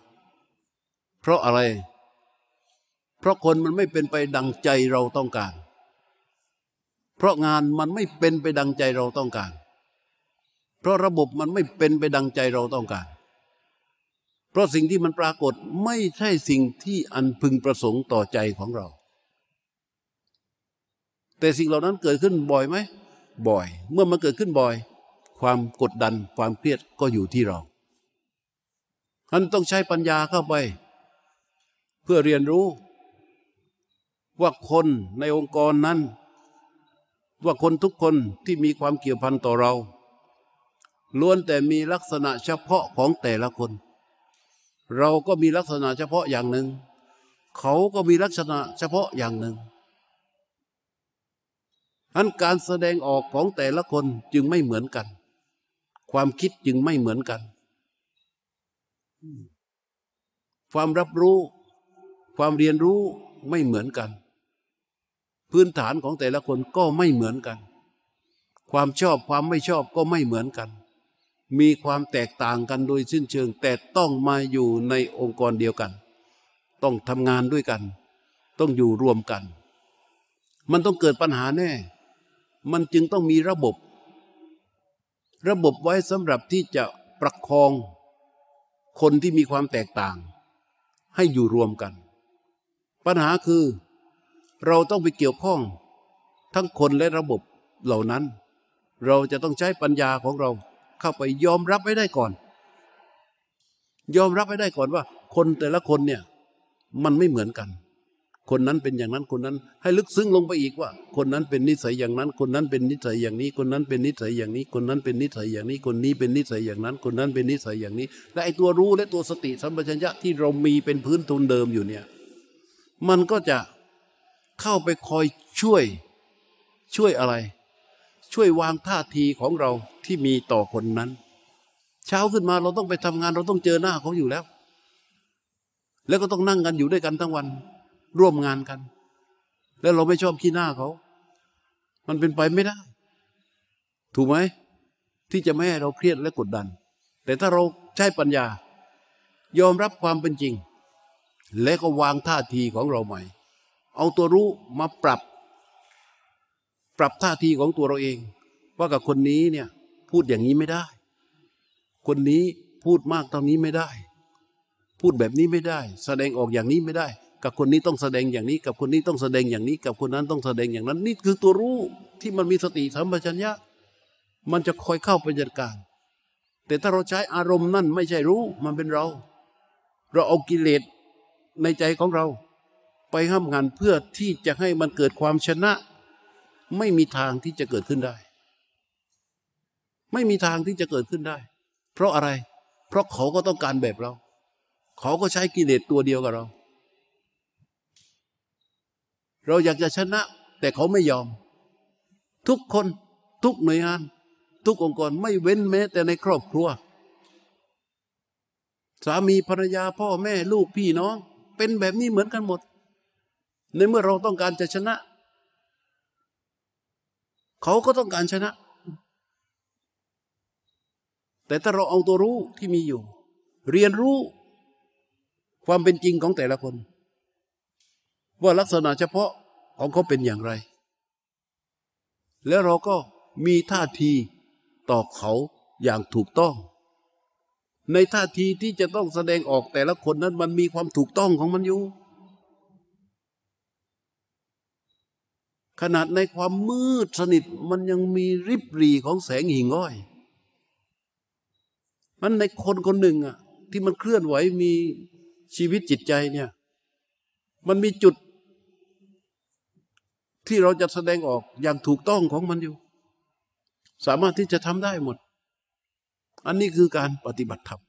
เพราะอะไร เพราะคนมันไม่เป็นไปดังใจเราต้องการ เพราะงานมันไม่เป็นไปดังใจเราต้องการ เพราะระบบมันไม่เป็นไปดังใจเราต้องการ เพราะสิ่งที่มันปรากฏไม่ใช่สิ่งที่อันพึงประสงค์ต่อใจของเรา แต่สิ่งเหล่านั้นเกิดขึ้นบ่อยไหม บ่อย เมื่อมันเกิดขึ้นบ่อย ความกดดันความเครียดก็อยู่ที่เราท่านต้องใช้ปัญญาเข้าไป เพื่อเรียนรู้ ว่าคนในองค์กรนั้น ว่าคนทุกคนที่มีความเกี่ยวพันต่อเรา ล้วนแต่มีลักษณะเฉพาะของแต่ละคน เราก็มีลักษณะเฉพาะอย่างหนึ่ง เขาก็มีลักษณะเฉพาะอย่างหนึ่งอันการแสดงออกของแต่ละคนจึงไม่เหมือนกัน ความคิดจึงไม่เหมือนกัน ความรับรู้ ความเรียนรู้ไม่เหมือนกัน พื้นฐานของแต่ละคนก็ไม่เหมือนกัน ความชอบความไม่ชอบก็ไม่เหมือนกัน มีความแตกต่างกันโดยสิ้นเชิง แต่ต้องมาอยู่ในองค์กรเดียวกัน ต้องทำงานด้วยกัน ต้องอยู่รวมกัน มันต้องเกิดปัญหาแน่ มันจึงต้องมีระบบ ระบบไว้สำหรับที่จะประคองคนที่มีความแตกต่าง ให้อยู่รวมกัน ปัญหาคือ เราต้องไปเกี่ยวข้อง ทั้งคนและระบบเหล่านั้น เราจะต้องใช้ปัญญาของเราเข้าไปยอมรับไว้ได้ก่อน ยอมรับไว้ได้ก่อนว่า คนแต่ละคนเนี่ยมันไม่เหมือนกัน คนนั้นเป็นอย่างนั้นคนนั้น ให้ลึกซึ้งลงไปอีกว่า คนนั้นเป็นนิสัยอย่างนั้น คนนั้นเป็นนิสัยอย่างนี้ คนนั้นเป็นนิสัยอย่างนี้ คนนั้นเป็นนิสัยอย่างนี้ คนนี้เป็นนิสัยอย่างนั้น คนนั้นเป็นนิสัยอย่างนี้ และไอตัวรู้และตัวสติสัมปชัญญะที่เรามีเป็นพื้นทุนเดิมอยู่เนี่ย มันก็จะ เข้าไปคอยช่วย ช่วยอะไร ช่วยวางท่าทีของเราที่มีต่อคนนั้น เช้าขึ้นมาเราต้องไปทำงานเราต้องเจอหน้าเขาอยู่แล้ว แล้วก็ต้องนั่งกันอยู่ด้วยกันทั้งวัน ร่วมงานกัน แล้วเราไม่ชอบขี้หน้าเขา มันเป็นไปไม่ได้ ถูกไหม ที่จะไม่ให้เราเครียดและกดดัน แต่ถ้าเราใช้ปัญญา ยอมรับความเป็นจริง และก็วางท่าทีของเราใหม่ เอาตัวรู้มาปรับ ปรับท่าทีของตัวเราเอง ว่ากับคนนี้เนี่ยพูดอย่างนี้ไม่ได้ คนนี้พูดมากตอนนี้ไม่ได้ พูดแบบนี้ไม่ได้ แสดงออกอย่างนี้ไม่ได้ กับคนนี้ต้องแสดงอย่างนี้ กับคนนี้ต้องแสดงอย่างนี้ กับคนนั้นต้องแสดงอย่างนั้น นี่คือตัวรู้ที่มันมีสติสัมปชัญญะ มันจะคอยเข้าไปจัดการ แต่ถ้าเราใช้อารมณ์นั่นไม่ใช่รู้มันเป็นเรา เราเอากิเลสในใจของเรา ไปห้ามงานเพื่อที่จะให้มันเกิดความชนะ ไม่มีทางที่จะเกิดขึ้นได้ ไม่มีทางที่จะเกิดขึ้นได้ เพราะอะไร เพราะเขาก็ต้องการแบบเรา เขาก็ใช้กิเลสตัวเดียวกับเรา เราอยากจะชนะ แต่เขาไม่ยอม ทุกคนทุกหน่วยงาน ทุกองค์กรไม่เว้นแม้ แต่ในครอบครัว สามีภรรยาพ่อแม่ลูกพี่น้องเป็นแบบนี้เหมือนกันหมด ในเมื่อเราต้องการจะชนะ เขาก็ต้องการชนะ แต่ถ้าเราเอาตัวรู้ที่มีอยู่ เรียนรู้ความเป็นจริงของแต่ละคน ว่าลักษณะเฉพาะของเขาเป็นอย่างไร แล้วเราก็มีท่าทีต่อเขาอย่างถูกต้อง ในท่าทีที่จะต้องแสดงออกแต่ละคนนั้นมันมีความถูกต้องของมันอยู่ ขนาดในความมืดสนิทมันยังมีริบรีของแสงหิ่งอ้อยมันในคนคนหนึ่งอะที่มันเคลื่อนไหวมีชีวิตจิตใจเนี่ย มันมีจุด ที่เราจะแสดงออกอย่างถูกต้องของมันอยู่ สามารถที่จะทำได้หมด อันนี้คือการปฏิบัติธรรม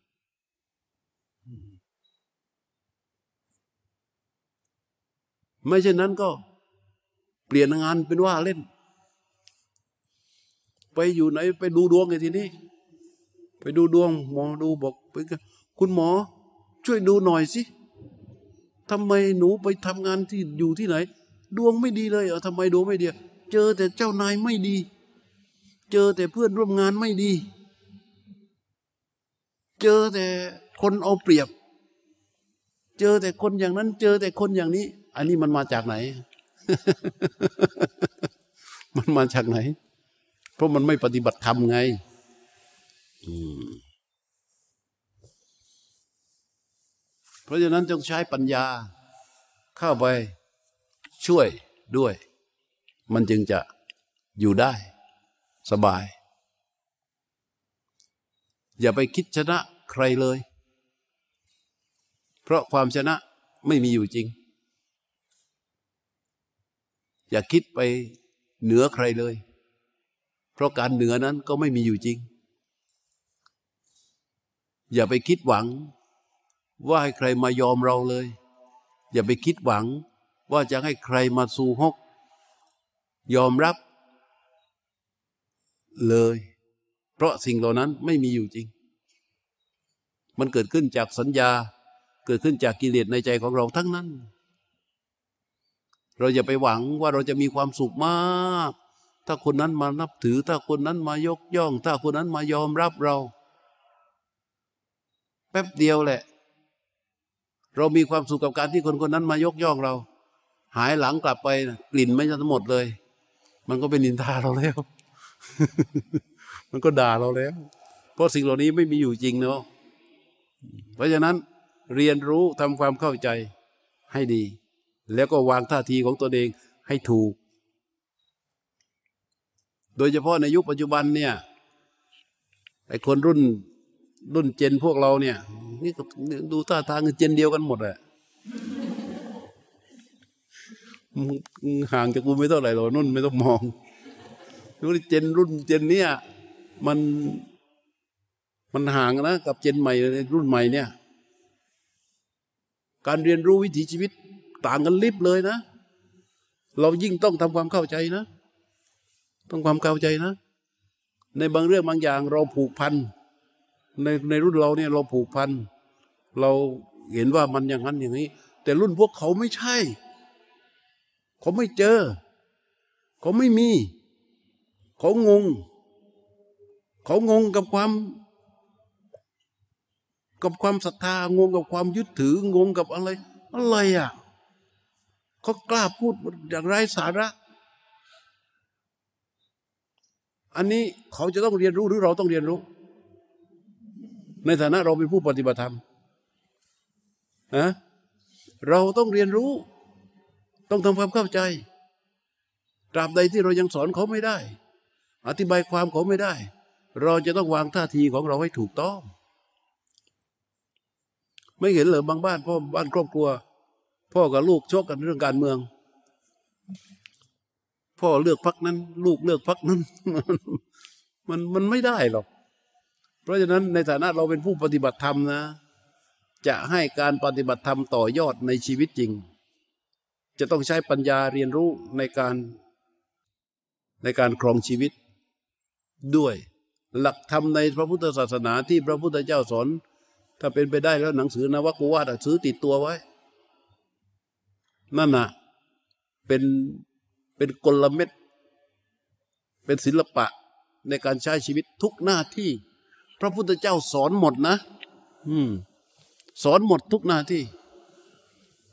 ไม่เช่นนั้นก็ เปลี่ยนงานเป็นว่าเล่น ไปอยู่ไหน ไปดูดวงไงทีนี้ ไปดูดวง หมอดูบอกไปคุณหมอ ช่วยดูหน่อยสิทำไมหนูไปทำงานที่อยู่ที่ไหน ดวงไม่ดีเลยเออทำไมดวงไม่ดีเจอแต่เจ้านายไม่ดี เจอแต่เพื่อนร่วมงานไม่ดี เจอแต่คนเอาเปรียบ เจอแต่คนอย่างนั้น เจอแต่คนอย่างนี้ อันนี้มันมาจากไหน มันมาจากไหน เพราะมันไม่ปฏิบัติธรรมไงเพราะฉะนั้นจงใช้ปัญญาเข้าไปช่วยด้วย มันจึงจะอยู่ได้ สบาย อย่าไปคิดชนะใครเลย เพราะความชนะไม่มีอยู่จริง อย่าคิดไปเหนือใครเลย เพราะการเหนือนั้นก็ไม่มีอยู่จริง อย่าไปคิดหวัง ว่าให้ใครมายอมเราเลย อย่าไปคิดหวังว่าจะให้ใครมาสู่ฮก ยอมรับเลย เพราะสิ่งเหล่านั้นไม่มีอยู่จริง มันเกิดขึ้นจากสัญญาเกิดขึ้นจากกิเลสในใจของเราทั้งนั้น เราอย่าไปหวังว่าเราจะมีความสุขมาก ถ้าคนนั้นมานับถือ ถ้าคนนั้นมายกย่อง ถ้าคนนั้นมายอมรับเรา แป๊บเดียวแหละ เรามีความสุขกับการที่คนคนนั้นมายกย่องเรา หายหลังกลับไปนะกลิ่นไม่ทั้งหมดเลย มันก็เป็นนินทาเราแล้ว มันก็ด่าเราแล้ว เพราะสิ่งเหล่านี้ไม่มีอยู่จริงเนาะเพราะฉะนั้นเรียนรู้ทำความเข้าใจให้ดี แล้วก็วางท่าทีของตัวเองให้ถูก โดยเฉพาะในยุคปัจจุบันเนี่ยไอ้คนรุ่นรุ่นเจนพวกเราเนี่ย นี่ดูท่าทางเจนเดียวกันหมดอะห่างจากกูไม่เท่าไหร่หรอกนุ่นไม่ต้องมองดูเจนรุ่นเจนเนี่ย มันมันห่างนะกับเจนใหม่รุ่นใหม่เนี่ย การเรียนรู้วิถีชีวิต ต่างกันลิบเลยนะ เรายิ่งต้องทำความเข้าใจนะ ต้องความเข้าใจนะ ในบางเรื่องบางอย่างเราผูกพันในในรุ่นเราเนี่ยเราผูกพันเราเห็นว่ามันอย่างนั้นอย่างนี้ แต่รุ่นพวกเขาไม่ใช่ เขาไม่เจอ เขาไม่มี เขางง เขางงกับความ กับความศรัทธางงกับความยึดถืองงกับอะไร อะไรอะ เขากล้าพูดอย่างไร้สาระ อันนี้เขาจะต้องเรียนรู้หรือเราต้องเรียนรู้ ในฐานะเราเป็นผู้ปฏิบัติธรรมนะเราต้องเรียนรู้ ต้องทำความเข้าใจตราบใดที่เรายังสอนเขาไม่ได้ อธิบายความเขาไม่ได้ เราจะต้องวางท่าทีของเราให้ถูกต้อง ไม่เห็นเหรอบางบ้านพ่อบ้านครอบครัว พ่อกับลูกชกกันเรื่องการเมือง พ่อเลือกพักนั้น ลูกเลือกพักนั้น มันมันไม่ได้หรอก เพราะฉะนั้นในฐานะเราเป็นผู้ปฏิบัติธรรมนะ จะให้การปฏิบัติธรรมต่อยอดในชีวิตจริง จะต้องใช้ปัญญาเรียนรู้ในการในการครองชีวิตด้วยหลักธรรมในพระพุทธศาสนาที่พระพุทธเจ้าสอน ถ้าเป็นไปได้แล้วหนังสือนวกุวาดซื้อติดตัวไว้ นั่นน่ะเป็นเป็นกลเม็ด เป็นศิลปะในการใช้ชีวิตทุกหน้าที่ พระพุทธเจ้าสอนหมดนะ อืม สอนหมดทุกหน้าที่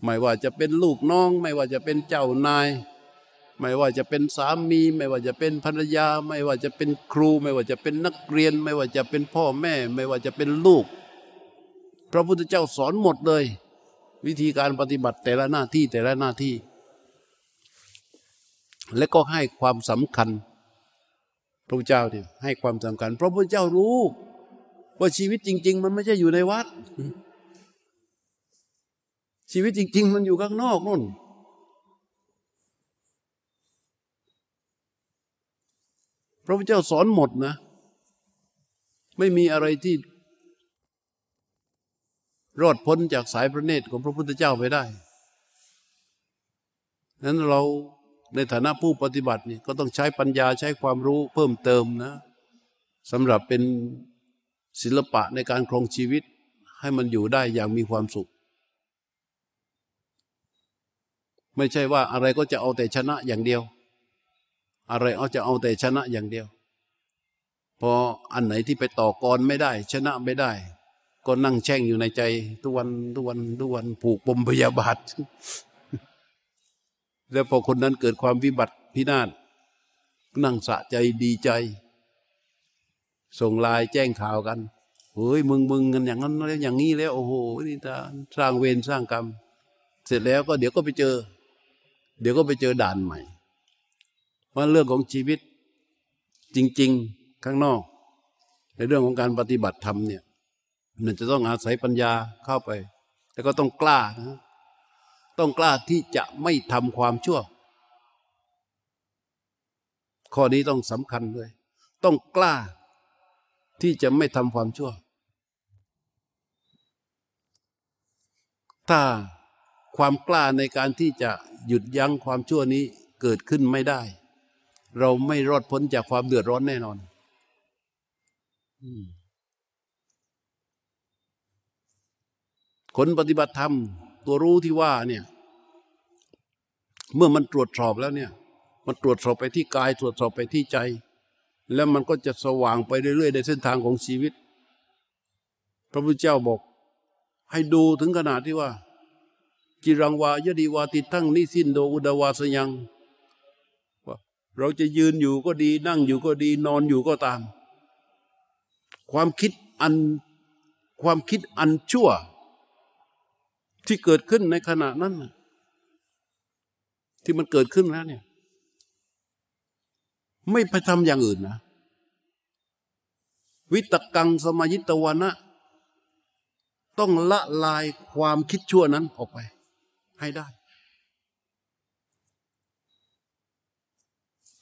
ไม่ว่าจะเป็นลูกน้อง ไม่ว่าจะเป็นเจ้านาย ไม่ว่าจะเป็นสามี ไม่ว่าจะเป็นภรรยา ไม่ว่าจะเป็นครู ไม่ว่าจะเป็นนักเรียน ไม่ว่าจะเป็นพ่อแม่ ไม่ว่าจะเป็นลูก พระพุทธเจ้าสอนหมดเลย วิธีการปฏิบัติแต่ละหน้าที่แต่ละหน้าที่ และก็ให้ความสำคัญ พระพุทธเจ้าเนี่ยให้ความสำคัญ เพราะพระเจ้ารู้ ว่าชีวิตจริง ๆ มันไม่ใช่อยู่ในวัด ชีวิตจริง ๆ มันอยู่ข้างนอกนู่นพระพุทธเจ้าสอนหมดนะ ไม่มีอะไรที่ รอดพ้นจากสายพระเนตรของพระพุทธเจ้าไปได้ นั้นเราในฐานะผู้ปฏิบัตินี่ก็ต้องใช้ปัญญาใช้ความรู้เพิ่มเติมนะสำหรับเป็นศิลปะในการครองชีวิตให้มันอยู่ได้อย่างมีความสุข ไม่ใช่ว่าอะไรก็จะเอาแต่ชนะอย่างเดียว อะไรเอาจะเอาแต่ชนะอย่างเดียว พออันไหนที่ไปต่อกรไม่ได้ ชนะไม่ได้ ก็นั่งแช่งอยู่ในใจทุกวันทุกวันทุกวันผูกปมพยาบาท แล้วพอคนนั้นเกิดความวิบัติพินาศนั่งสะใจดีใจ ส่งลน์แจ้งข่าวกันเฮ้ยมึงมึงกันอย่างนั้นแล้วอย่างนี้แล้ว โอ้โหนี่ตาสร้างเวรสร้างกรรม เสร็จแล้วก็เดี๋ยวก็ไปเจอ เดี๋ยวก็ไปเจอด่านใหม่ว่าเรื่องของชีวิตจริง ๆ ข้างนอก ในเรื่องของการปฏิบัติธรรมเนี่ย มันจะต้องอาศัยปัญญาเข้าไป แล้วก็ต้องกล้านะต้องกล้าที่จะไม่ทำความชั่ว ข้อนี้ต้องสำคัญด้วย ต้องกล้าที่จะไม่ทำความชั่ว ถ้าความกล้าในการที่จะหยุดยั้งความชั่วนี้เกิดขึ้นไม่ได้ เราไม่รอดพ้นจากความเดือดร้อนแน่นอน คนปฏิบัติธรรม ตัวรู้ที่ว่าเนี่ยเมื่อมันตรวจสอบแล้วเนี่ย มันตรวจสอบไปที่กาย ตรวจสอบไปที่ใจ แล้วมันก็จะสว่างไปเรื่อยๆ ในเส้นทางของชีวิต พระพุทธเจ้าบอก ให้ดูถึงขนาดที่ว่า จิรังวายดีวาติทั้งนิสินโดอุดาวาสยังว่าเราจะยืนอยู่ก็ดี นั่งอยู่ก็ดี นอนอยู่ก็ตาม ความคิดอันความคิดอันชั่ว ที่เกิดขึ้นในขณะนั้นที่มันเกิดขึ้นแล้วเนี่ย ไม่ไปทำอย่างอื่นนะ วิตกังสมายิตวานะ ต้องละลายความคิดชั่วนั้นออกไป ให้ได้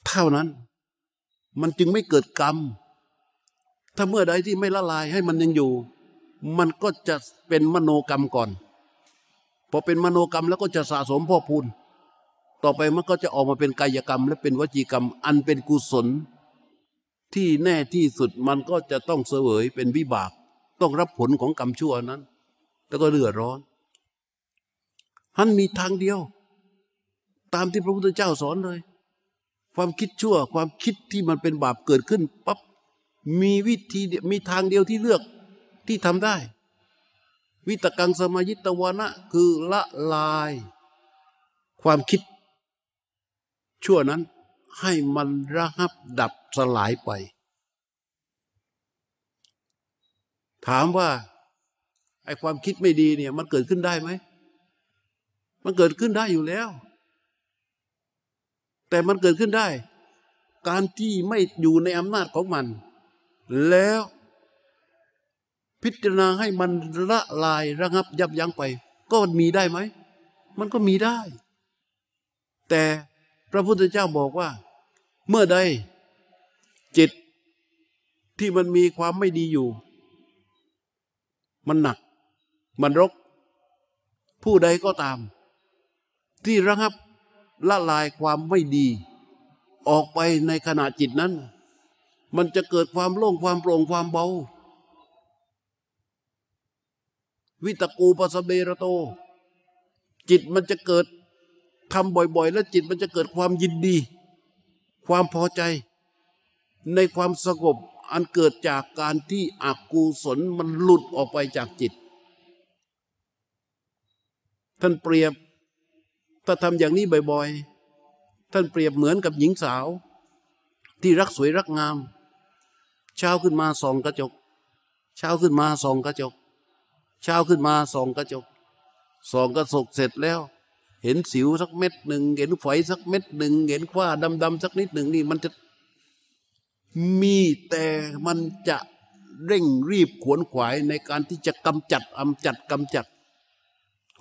เท่านั้น มันจึงไม่เกิดกรรม ถ้าเมื่อใดที่ไม่ละลายให้มันยังอยู่ มันก็จะเป็นมโนกรรมก่อน พอเป็นมโนกรรมแล้วก็จะสะสมพ่อพูนต่อไปมันก็จะออกมาเป็นกายกรรม และเป็นวจีกรรม อันเป็นกุศล ที่แน่ที่สุดมันก็จะต้องเสวยเป็นวิบาก ต้องรับผลของกรรมชั่วนั้น แล้วก็เดือดร้อนท่านมีทางเดียว ตามที่พระพุทธเจ้าสอนเลย ความคิดชั่วความคิดที่มันเป็นบาปเกิดขึ้นปั๊บมีวิธีมีทางเดียวที่เลือกที่ทำได้ วิตกังสมายิตวานะคือละลาย ความคิด ชั่วนั้นให้มันระหับดับสลายไป ถามว่าไอ้ความคิดไม่ดีเนี่ยมันเกิดขึ้นได้ไหม มันเกิดขึ้นได้อยู่แล้ว แต่มันเกิดขึ้นได้ การที่ไม่อยู่ในอำนาจของมัน แล้ว พิจารณาให้มันละลายระงับยับยั้งไป ก็มีได้ไหม มันก็มีได้ แต่พระพุทธเจ้าบอกว่า เมื่อใดจิตที่มันมีความไม่ดีอยู่ มันหนัก มันรก ผู้ใดก็ตาม ที่ระงับละลายความไม่ดี ออกไปในขณะจิตนั้น มันจะเกิดความโล่งความโปร่งความเบา วิตกูปสเบระโต จิตมันจะเกิดทำบ่อยๆ แล้วจิตมันจะเกิดความยินดี ความพอใจ ในความสงบอันเกิดจากการที่อกุศลมันหลุดออกไปจากจิต ท่านเปรียบ ถ้าทำอย่างนี้บ่อยๆ ท่านเปรียบเหมือนกับหญิงสาว ที่รักสวยรักงาม เช้าขึ้นมาส่องกระจก เช้าขึ้นมาส่องกระจก เช้าขึ้นมาส่องกระจกส่องกระจกเสร็จแล้ว เห็นสิวสักเม็ดหนึ่งเห็นไฟสักเม็ดหนึ่งเห็นคว่าดำๆสักนิดหนึ่งนี่มันจะมีแต่มันจะเร่งรีบขวนขวายในการที่จะกำจัดอำจัดกำจัด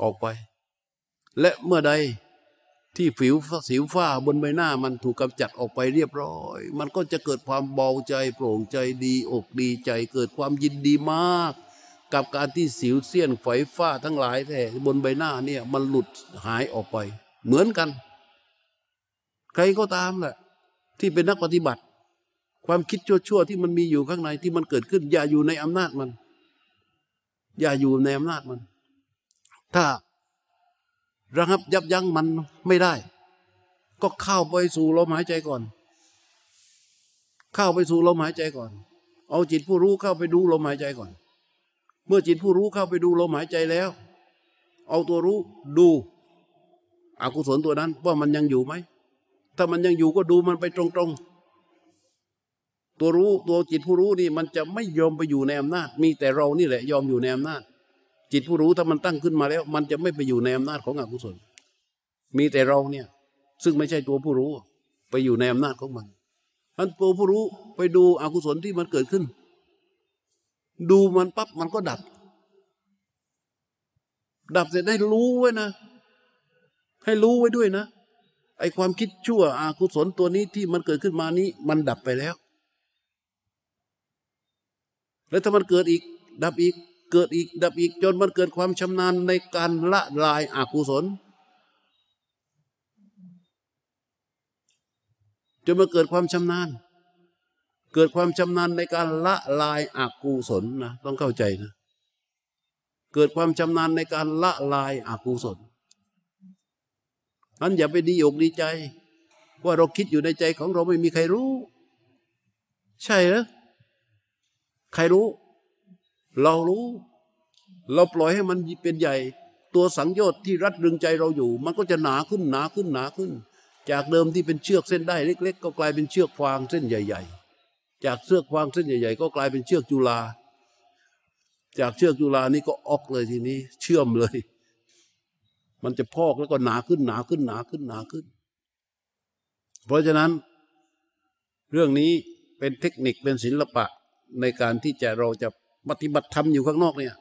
ออกไป และเมื่อใดที่ผิวสิวฝ้าบนใบหน้ามันถูกกำจัดออกไปเรียบร้อย มันก็จะเกิดความเบาใจโปร่งใจดีอกดีใจ เกิดความยินดีมาก กับการที่สิวเสี้ยนไฝฝ้าทั้งหลายแต่บนใบหน้าเนี่ยมันหลุดหายออกไป เหมือนกัน ใครก็ตามแหละ ที่เป็นนักปฏิบัติ ความคิดชั่วๆที่มันมีอยู่ข้างในที่มันเกิดขึ้น อย่าอยู่ในอำนาจมัน อย่าอยู่ในอำนาจมัน ถ้าระงับยับยั้งมันไม่ได้ ก็เข้าไปสู่ลมหายใจก่อน เข้าไปสู่ลมหายใจก่อน เอาจิตผู้รู้เข้าไปดูลมหายใจก่อน มื่อจิตผู้รู้เข้าไปดูลมหายใจแล้ว เอาตัวรู้ดูอกุศลตัวนั้นว่ามันยังอยู่ไหม ถ้ามันยังอยู่ก็ดูมันไปตรงๆ ตัวรู้ตัวจิตผู้รู้นี่มันจะไม่ยอมไปอยู่ในอำนาจ มีแต่เรานี่แหละยอมอยู่ในอำนาจ จิตผู้รู้ถ้ามันตั้งขึ้นมาแล้ว มันจะไม่ไปอยู่ในอำนาจของอกุศล มีแต่เราเนี่ย ซึ่งไม่ใช่ตัวผู้รู้ ไปอยู่ในอำนาจของมันท่านตัวผู้รู้ไปดูอกุศลที่มันเกิดขึ้น ดูมันปั๊บมันก็ดับ ดับเสร็จได้รู้ไว้นะ ให้รู้ไว้ด้วยนะ ไอความคิดชั่วอากุศลตัวนี้ที่มันเกิดขึ้นมานี้ มันดับไปแล้ว แล้วถ้ามันเกิดอีก ดับอีก เกิดอีก ดับอีก จนมันเกิดความชำนาญในการละลายอากุศลจนมาเกิดความชำนาญ เกิดความชำนาญในการละลายอากุศลนะต้องเข้าใจนะ เกิดความชำนาญในการละลายอากุศลนั้นอย่าไปดีอกดีใจ ว่าเราคิดอยู่ในใจของเราไม่มีใครรู้ ใช่หรอใครรู้ เรารู้ เราปล่อยให้มันเป็นใหญ่ ตัวสังโยชน์ที่รัดรึงใจเราอยู่ มันก็จะหนาขึ้นหนาขึ้นหนาขึ้น จากเดิมที่เป็นเชือกเส้นได้เล็ก ๆ ก็กลายเป็นเชือกฟางเส้นใหญ่ ๆ จากเชือกฟางเส้นใหญ่ ๆ ก็กลายเป็นเชือกจุลา จากเชือกจุลานี่ก็ออกเลยทีนี้ เชื่อมเลย มันจะพอกแล้วก็หนาขึ้นหนาขึ้นหนาขึ้นหนาขึ้น เพราะฉะนั้น เรื่องนี้เป็นเทคนิคเป็นศิลปะในการที่จะเราจะปฏิบัติธรรมอยู่ข้างนอกเนี่ย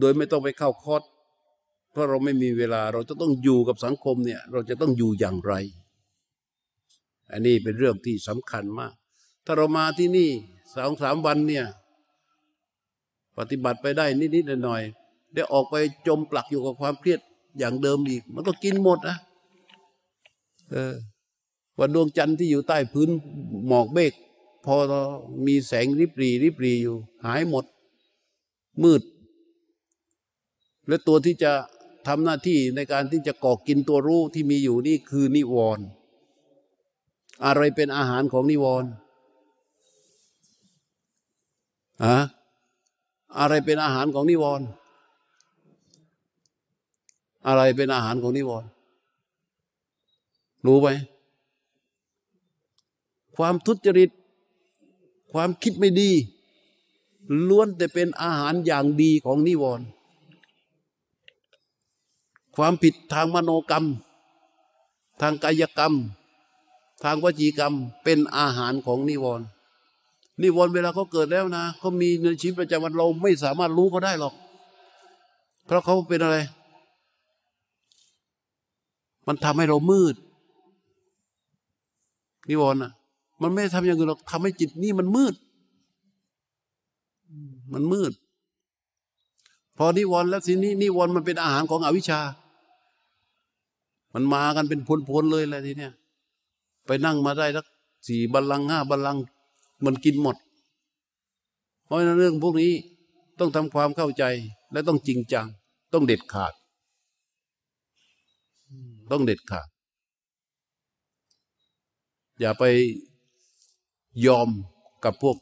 โดยไม่ต้องไปเข้าคอร์สเพราะเราไม่มีเวลาเราจะต้องอยู่กับสังคมเนี่ย เราจะต้องอยู่อย่างไร อันนี้เป็นเรื่องที่สำคัญมาก ถ้าเรามาที่นี่สองสามวันเนี่ย ปฏิบัติไปได้นิดๆหน่อยๆได้ออกไปจมปลักอยู่กับความเครียดอย่างเดิมอีก มันก็กินหมดนะเออวันดวงจันทร์ที่อยู่ใต้พื้นหมอกเมฆพอมีแสงริบรีริบรีอยู่ หายหมด มืด และตัวที่จะทำหน้าที่ในการที่จะก่อกินตัวรู้ที่มีอยู่นี่คือนิวรณ์อะไรเป็นอาหารของนิวรณ์ อะอะไรเป็นอาหารของนิวรณ์อะไรเป็นอาหารของนิวรณ์รู้ไหมความทุจริต ความคิดไม่ดี ล้วนแต่เป็นอาหารอย่างดีของนิวรณ์ความผิดทางมโนกรรม ทางกายกรรม ทางวจีกรรม เป็นอาหารของนิวรณ์ นิวรณ์เวลาเขาเกิดแล้วนะเขามีในชีวิตประจำวันเราไม่สามารถรู้เขาได้หรอก เพราะเขาเป็นอะไร มันทำให้เรามืด นิวรณ์อะ มันไม่ทำอย่างอื่นหรอกทำให้จิตนี่มันมืด มันมืด พอนิวรณ์แล้วทีนี้นิวรณ์มันเป็นอาหารของอวิชชา มันมากันเป็นพลๆเลยแหละทีเนี้ยไปนั่งมาได้สักสี่บัลลังห้าบัลลัง มันกินหมด เพราะนั้นเรื่องพวกนี้ต้องทำความเข้าใจและต้องจริงจัง ต้องเด็ดขาด ต้องเด็ดขาด อย่าไปยอมกับพวก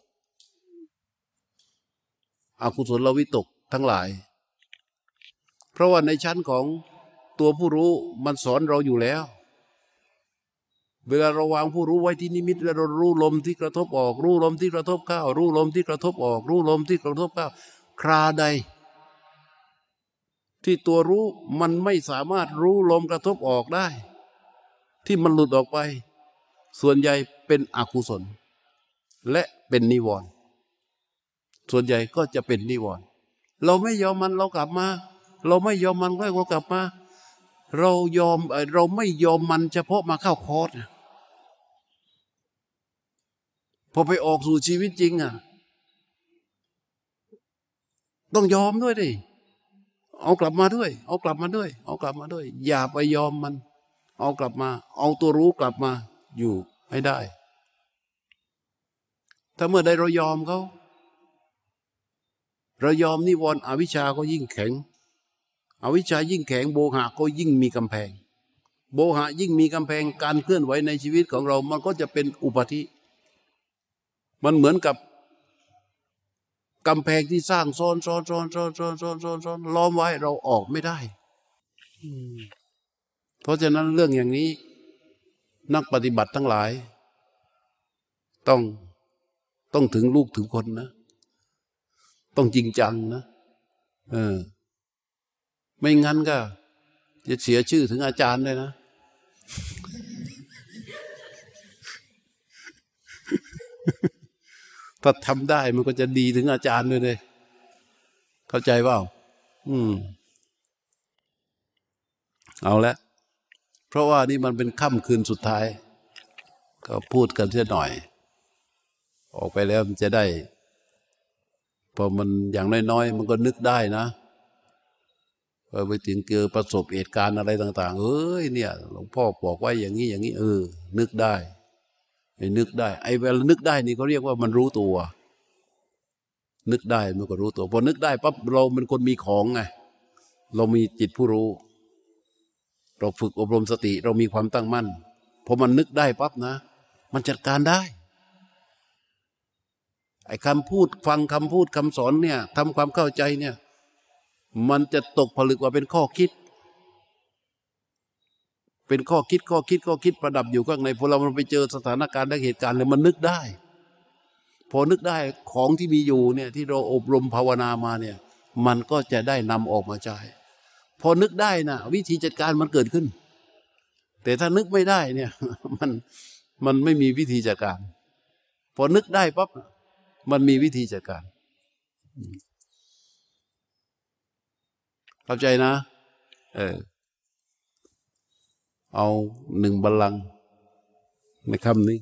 อากุศลวิตกทั้งหลาย เพราะว่าในชั้นของตัวผู้รู้มันสอนเราอยู่แล้ว เวลาเราวางผู้รู้ไว้ที่นิมิตแล้วเรารู้ลมที่กระทบออก รู้ลมที่กระทบเข้า รู้ลมที่กระทบออก รู้ลมที่กระทบเข้า คราใด ที่ตัวรู้มันไม่สามารถรู้ลมกระทบออกได้ ที่มันหลุดออกไป ส่วนใหญ่เป็นอกุศล และเป็นนิวรณ์ส่วนใหญ่ก็จะเป็นนิวรณ์เราไม่ยอมมันเรากลับมา เราไม่ยอมมันก็เรากลับมา เรายอมเราไม่ยอมมันเฉพาะมาเข้าคอร์ส พอไปออกสู่ชีวิตจริงอะ ต้องยอมด้วยดิ เอากลับมาด้วย เอากลับมาด้วย เอากลับมาด้วย อย่าไปยอมมัน เอากลับมา เอาตัวรู้กลับมา อยู่ให้ได้ ถ้าเมื่อใดเรายอมเขาเรายอมนิวรณ์อวิชาก็ยิ่งแข็ง อวิชชายิ่งแข็งโบหะก็ยิ่งมีกำแพง โบหะยิ่งมีกำแพงการเคลื่อนไหวในชีวิตของเรา มันก็จะเป็นอุปธิ มันเหมือนกับกำแพงที่สร้างซ้อนซ้อนซ้อนซ้อนซ้อนซ้อนซ้อนซ้อนล้อมไว้เราออกไม่ได้เพราะฉะนั้นเรื่องอย่างนี้ นักปฏิบัติทั้งหลาย ต้องต้องถึงลูกถึงคนนะ ต้องจริงจังนะเออ ไม่งั้นก็ จะเสียชื่อถึงอาจารย์เลยนะ ถ้าทำได้มันก็จะดีถึงอาจารย์เลยเลย เข้าใจเปล่า อืม เอาละ เพราะว่านี่มันเป็นค่ำคืนสุดท้าย ก็พูดกันเสียหน่อย ออกไปแล้วมันจะได้ พอมันอย่างน้อยๆ มันก็นึกได้นะพอไปถึงเกิดประสบเหตุการณ์อะไรต่าง ๆ เอ้ยเนี่ย หลวงพ่อบอกไว้อย่างนี้อย่างนี้เออ นึกได้ ไอ้นึกได้ ไอ้เวลานึกได้นี่เขาเรียกว่ามันรู้ตัว นึกได้มันก็รู้ตัว พอนึกได้ปั๊บเราเป็นคนมีของไง เรามีจิตผู้รู้ เราฝึกอบรมสติ เรามีความตั้งมั่น พอมันนึกได้ปั๊บนะ มันจัดการได้ ไอ้คำพูดฟังคำพูดคำสอนเนี่ยทำความเข้าใจเนี่ย มันจะตกผลึกว่าเป็นข้อคิด เป็นข้อคิดข้อคิดข้อคิดประดับอยู่ข้างในพอเราไปเจอสถานการณ์และเหตุการณ์เลยมันนึกได้ พอนึกได้ของที่มีอยู่เนี่ยที่เราอบรมภาวนามาเนี่ยมันก็จะได้นำออกมาใช้พอนึกได้นะวิธีจัดการมันเกิดขึ้น แต่ถ้านึกไม่ได้เนี่ยมันมันไม่มีวิธีจัดการ พอนึกได้ปั๊บมันมีวิธีจัดการเข้าใจนะ เออ เอาหนึ่งบัลลังก์ในคำนี้